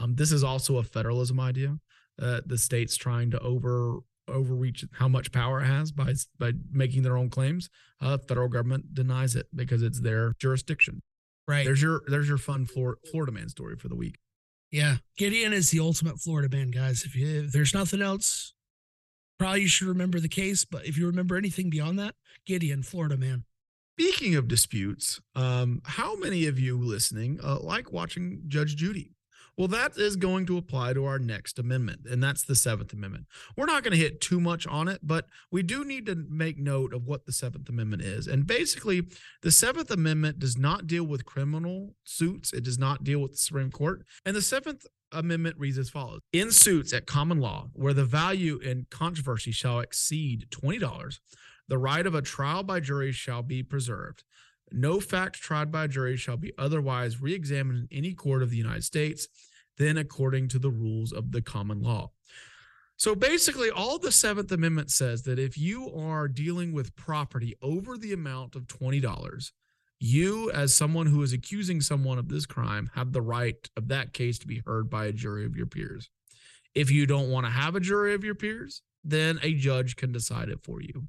Um, this is also a federalism idea. Uh, the states trying to over overreach how much power it has by by making their own claims. Uh, federal government denies it because it's their jurisdiction. Right. There's your there's your fun Flor- Florida man story for the week. Yeah. Gideon is the ultimate Florida man, guys. If, you, if there's nothing else, probably you should remember the case. But if you remember anything beyond that, Gideon, Florida man. Speaking of disputes, um, how many of you listening uh, like watching Judge Judy? Well, that is going to apply to our next amendment, and that's the Seventh Amendment. We're not going to hit too much on it, but we do need to make note of what the Seventh Amendment is. And basically, the Seventh Amendment does not deal with criminal suits, it does not deal with the Supreme Court. And the Seventh Amendment reads as follows In suits at common law, where the value in controversy shall exceed $20, the right of a trial by jury shall be preserved. No fact tried by jury shall be otherwise re examined in any court of the United States than according to the rules of the common law. So basically, all the Seventh Amendment says that if you are dealing with property over the amount of $20, you, as someone who is accusing someone of this crime, have the right of that case to be heard by a jury of your peers. If you don't want to have a jury of your peers, then a judge can decide it for you.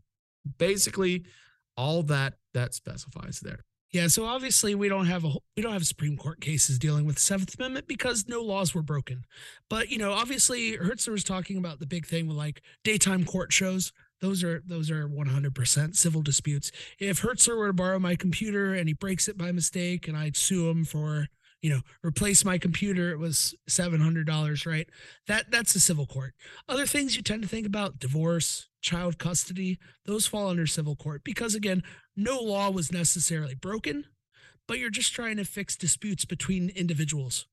Basically, all that that specifies there. Yeah, so obviously we don't have a we don't have Supreme Court cases dealing with the Seventh Amendment because no laws were broken. But you know, obviously Hertzler was talking about the big thing with like daytime court shows. Those are those are 100% civil disputes. If Hertzler were to borrow my computer and he breaks it by mistake, and I'd sue him for you know replace my computer, it was seven hundred dollars, right? That that's a civil court. Other things you tend to think about: divorce, child custody. Those fall under civil court because again, no law was necessarily broken, but you're just trying to fix disputes between individuals.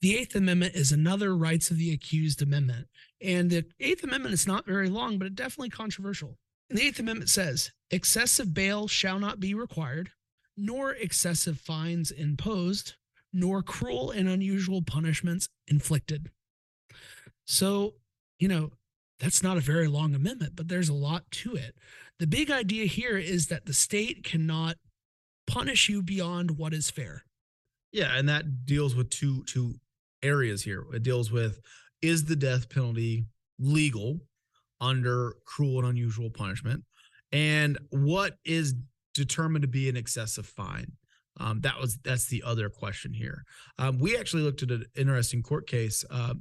The Eighth Amendment is another rights of the accused amendment. And the Eighth Amendment is not very long, but it's definitely controversial. And the Eighth Amendment says excessive bail shall not be required, nor excessive fines imposed, nor cruel and unusual punishments inflicted. So, you know, that's not a very long amendment, but there's a lot to it. The big idea here is that the state cannot punish you beyond what is fair. Yeah, and that deals with two two areas here. It deals with is the death penalty legal under cruel and unusual punishment, and what is determined to be an excessive fine. Um, that was that's the other question here. Um, we actually looked at an interesting court case, uh,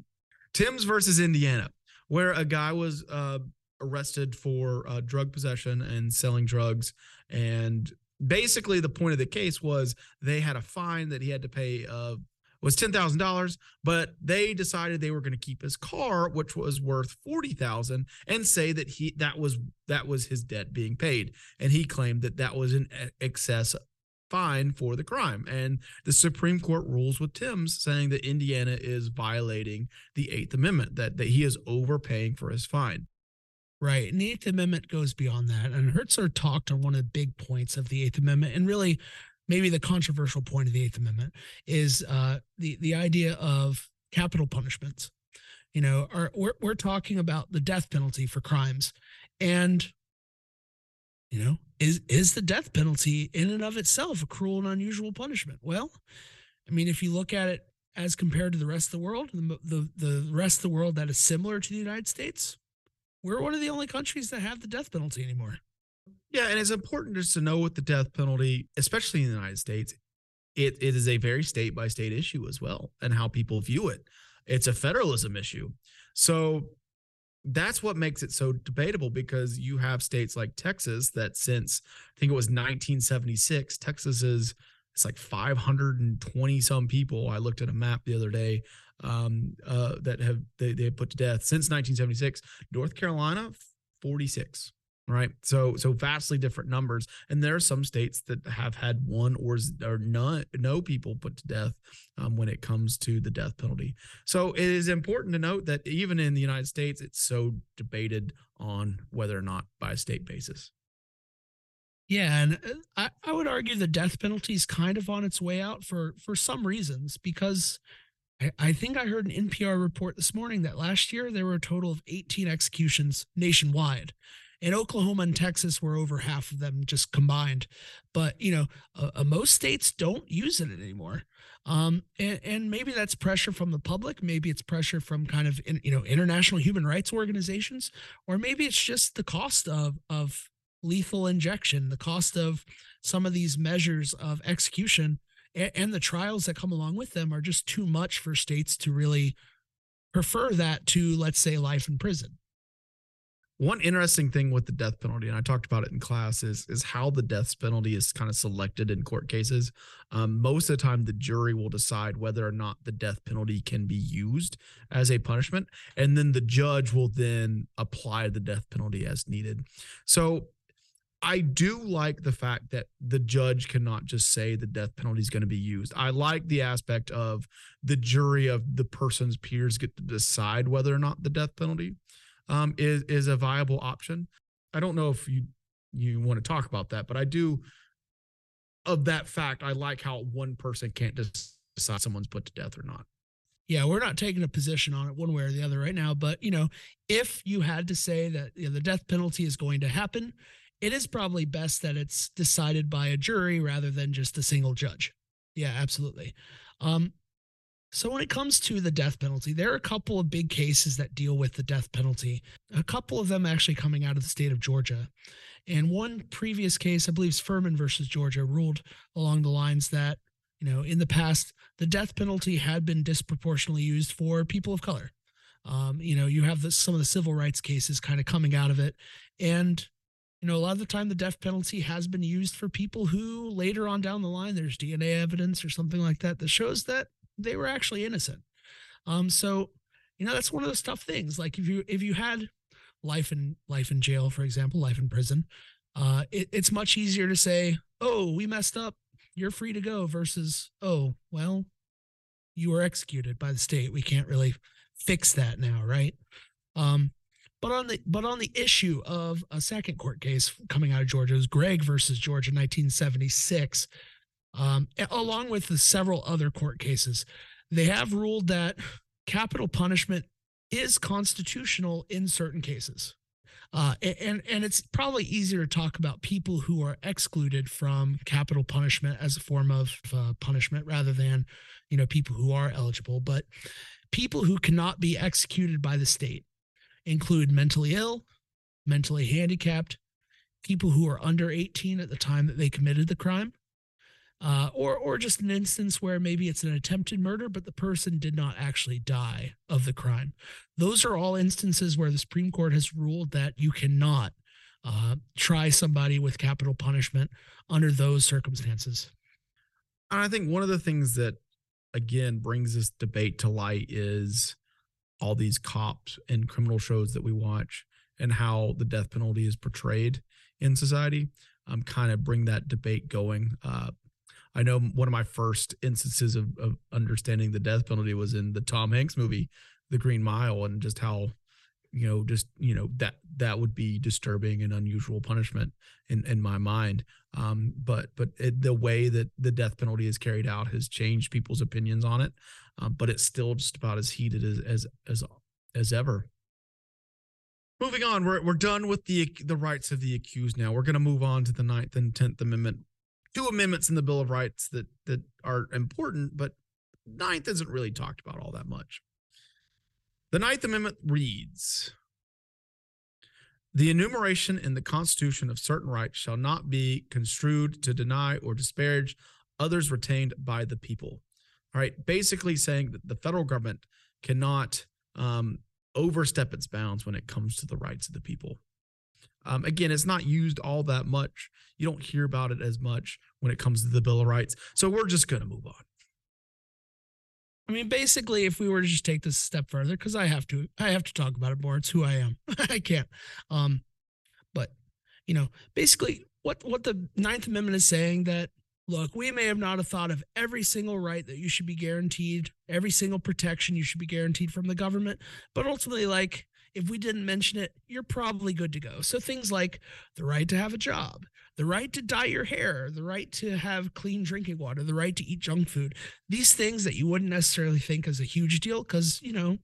Timbs versus Indiana, where a guy was uh, arrested for uh, drug possession and selling drugs, and basically the point of the case was they had a fine that he had to pay uh, was ten thousand dollars, but they decided they were going to keep his car, which was worth forty thousand, and say that he that was that was his debt being paid, and he claimed that that was an excess fine for the crime. And the Supreme Court rules with Timbs saying that Indiana is violating the Eighth Amendment, that, that he is overpaying for his fine. Right. And the Eighth Amendment goes beyond that. And Hertzler talked on one of the big points of the Eighth Amendment and really maybe the controversial point of the Eighth Amendment is uh, the, the idea of capital punishments. You know, are, we're, we're talking about the death penalty for crimes. And you know, is is the death penalty in and of itself a cruel and unusual punishment? Well, I mean, if you look at it as compared to the rest of the world, the, the, the rest of the world that is similar to the United States, we're one of the only countries that have the death penalty anymore. Yeah, and it's important just to know what the death penalty, especially in the United States, it, it is a very state by state issue as well, and how people view it. It's a federalism issue. So that's what makes it so debatable because you have states like Texas that since I think it was 1976, Texas is it's like 520 some people. I looked at a map the other day um, uh, that have they, they put to death since 1976. North Carolina 46 right? So so vastly different numbers. And there are some states that have had one or or none no people put to death um, when it comes to the death penalty. So it is important to note that even in the united states it's so debated on whether or not by a state basis. Yeah and uh, I, I would argue the death penalty is kind of on its way out for for some reasons because I, think I heard an NPR report this morning that last year there were a total of 18 executions nationwide and Oklahoma and Texas were over half of them just combined. But you know, uh, most states don't use it anymore. Um, and, and maybe that's pressure from the public. Maybe it's pressure from kind of in, you know international human rights organizations, or maybe it's just the cost of of lethal injection, the cost of some of these measures of execution, and, the trials that come along with them are just too much for states to really prefer that to, let's say, life in prison. One interesting thing with the death penalty, and I talked about it in class, is is how the death penalty is kind of selected in court cases. Um, most of the time, the jury will decide whether or not the death penalty can be used as a punishment, and then the judge will then apply the death penalty as needed. So, I do like the fact that the judge cannot just say the death penalty is going to be used. I like the aspect of the jury of the person's peers get to decide whether or not the death penalty um, is is a viable option. I don't know if you you want to talk about that, but I do. Of that fact, I like how one person can't just decide someone's put to death or not. Yeah, we're not taking a position on it one way or the other right now, but you know, if you had to say that you know, the death penalty is going to happen, it is probably best that it's decided by a jury rather than just a single judge. Yeah, absolutely. Um, so, when it comes to the death penalty, there are a couple of big cases that deal with the death penalty, a couple of them actually coming out of the state of Georgia. And one previous case, I believe, is Furman versus Georgia, ruled along the lines that, you know, in the past, the death penalty had been disproportionately used for people of color. Um, you know, you have the, some of the civil rights cases kind of coming out of it. And, you know, a lot of the time the death penalty has been used for people who later on down the line, there's DNA evidence or something like that that shows that they were actually innocent. Um, so you know that's one of those tough things. Like if you if you had life in life in jail, for example, life in prison, uh, it, it's much easier to say, "Oh, we messed up. You're free to go," versus, "Oh, well, you were executed by the state. We can't really fix that now, right?" Um, but on the but on the issue of a second court case coming out of Georgia, was Gregg versus Georgia, 1976 um, along with the several other court cases. They have ruled that capital punishment is constitutional in certain cases. Uh, and and it's probably easier to talk about people who are excluded from capital punishment as a form of uh, punishment rather than you know people who are eligible but people who cannot be executed by the state include mentally ill mentally handicapped people who are under 18 at the time that they committed the crime uh, or or just an instance where maybe it's an attempted murder, but the person did not actually die of the crime. Those are all instances where the Supreme Court has ruled that you cannot uh, try somebody with capital punishment under those circumstances. I think one of the things that again brings this debate to light is all these cops and criminal shows that we watch and how the death penalty is portrayed in society um, kind of bring that debate going. Uh, I know one of my first instances of, of understanding the death penalty was in the Tom Hanks movie, The Green Mile, and just how you know just you know that that would be disturbing and unusual punishment in in my mind. Um but but it, the way that the death penalty is carried out has changed people's opinions on it um, but it's still just about as heated as as as, as ever. Moving on we're, we're done with the the rights of the accused now. We're going to move on to the ninth and 10th amendment two amendments in the Bill of Rights that that are important, but Ninth isn't really talked about all that much. The Ninth Amendment reads The enumeration in the Constitution of certain rights shall not be construed to deny or disparage others retained by the people. All right, basically saying that the federal government cannot um, overstep its bounds when it comes to the rights of the people. Um, again, it's not used all that much. You don't hear about it as much when it comes to the Bill of Rights. So we're just going to move on. I mean, basically, if we were to just take this a step further, because I have to, I have to talk about it more. It's who I am. I can't. Um, but you know, basically, what what the Ninth Amendment is saying that look, we may have not have thought of every single right that you should be guaranteed, every single protection you should be guaranteed from the government, but ultimately, like if we didn't mention it, you're probably good to go. So things like the right to have a job, the right to dye your hair, the right to have clean drinking water, the right to eat junk food, these things that you wouldn't necessarily think is a huge deal because, you know,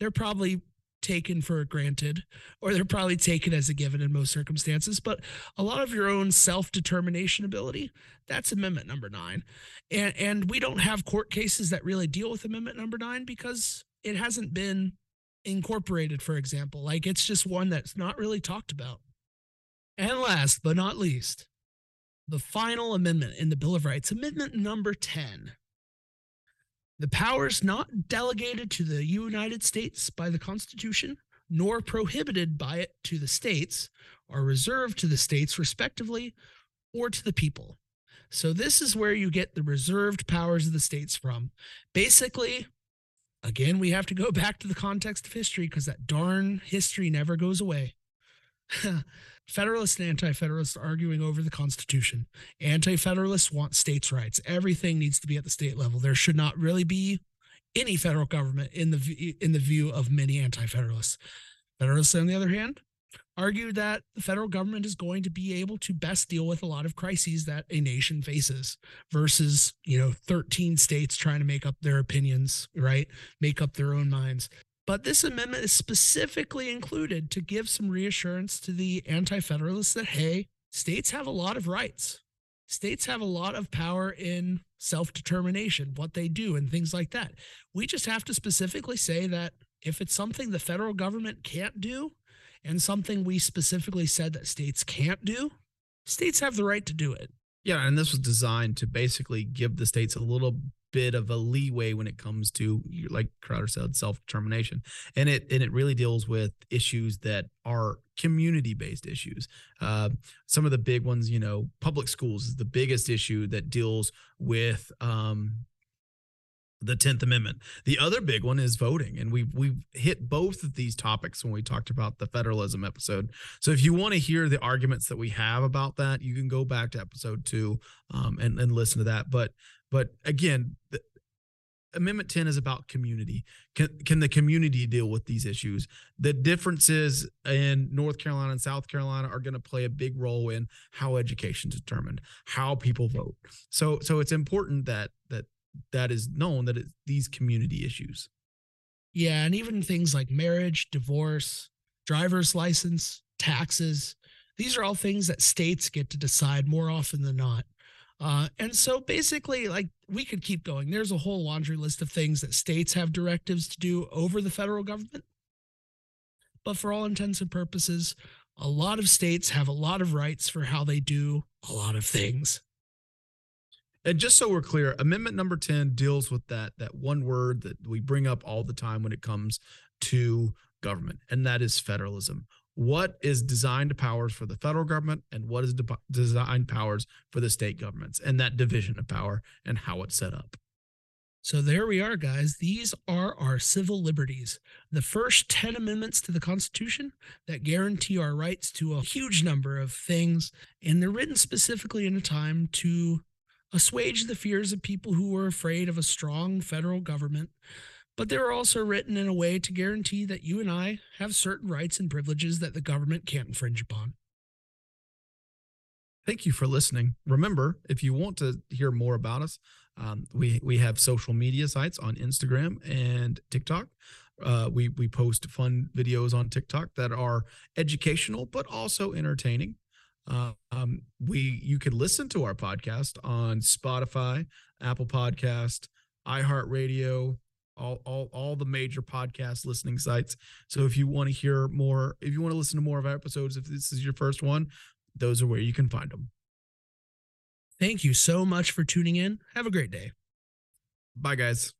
they're probably taken for granted or they're probably taken as a given in most circumstances. But a lot of your own self-determination ability that's amendment number 9 and and we don't have court cases that really deal with amendment number 9 because it hasn't been incorporated for example like it's just one that's not really talked about and last but not least the final amendment in the bill of rights amendment number 10 the powers not delegated to the United States by the Constitution, nor prohibited by it to the states, are reserved to the states respectively or to the people. So, this is where you get the reserved powers of the states from. Basically, again, we have to go back to the context of history because that darn history never goes away. Federalists and anti federalists arguing over the Constitution. Anti federalists want states' rights. Everything needs to be at the state level. There should not really be any federal government in the in the view of many anti federalists. Federalists, on the other hand, argue that the federal government is going to be able to best deal with a lot of crises that a nation faces versus, you know, 13 states trying to make up their opinions, right? Make up their own minds. But this amendment is specifically included to give some reassurance to the anti federalists that, hey, states have a lot of rights. States have a lot of power in self determination, what they do, and things like that. We just have to specifically say that if it's something the federal government can't do and something we specifically said that states can't do, states have the right to do it. Yeah, and this was designed to basically give the states a little bit of a leeway when it comes to like Crowder said self-determination and it and it really deals with issues that are community based issues uh, some of the big ones you know public schools is the biggest issue that deals with um, the 10th amendment the other big one is voting and we've we've hit both of these topics when we talked about the federalism episode so if you want to hear the arguments that we have about that you can go back to episode two um, and, and listen to that but but again, the, Amendment 10 is about community. Can, can the community deal with these issues? The differences in North Carolina and South Carolina are going to play a big role in how education is determined, how people vote. So so it's important that that that is known that it's these community issues. Yeah, and even things like marriage, divorce, driver's license, taxes, these are all things that states get to decide more often than not. Uh, and so basically, like we could keep going. There's a whole laundry list of things that states have directives to do over the federal government. But for all intents and purposes, a lot of states have a lot of rights for how they do a lot of things. And just so we're clear, amendment number 10 deals with that that one word that we bring up all the time when it comes to government, and that is federalism what is designed powers for the federal government and what is de- designed powers for the state governments and that division of power and how it's set up. So there we are, guys. These are our civil liberties. The first 10 amendments to the Constitution that guarantee our rights to a huge number of things. And they're written specifically in a time to assuage the fears of people who were afraid of a strong federal government but they were also written in a way to guarantee that you and I have certain rights and privileges that the government can't infringe upon. Thank you for listening. Remember, if you want to hear more about us, um, we we have social media sites on Instagram and TikTok. Uh, we we post fun videos on TikTok that are educational but also entertaining. Uh, um, we you can listen to our podcast on Spotify, Apple Podcast, iHeartRadio, all, all, all the major podcast listening sites. So if you want to hear more, if you want to listen to more of our episodes, if this is your first one, those are where you can find them. Thank you so much for tuning in. Have a great day. Bye, guys.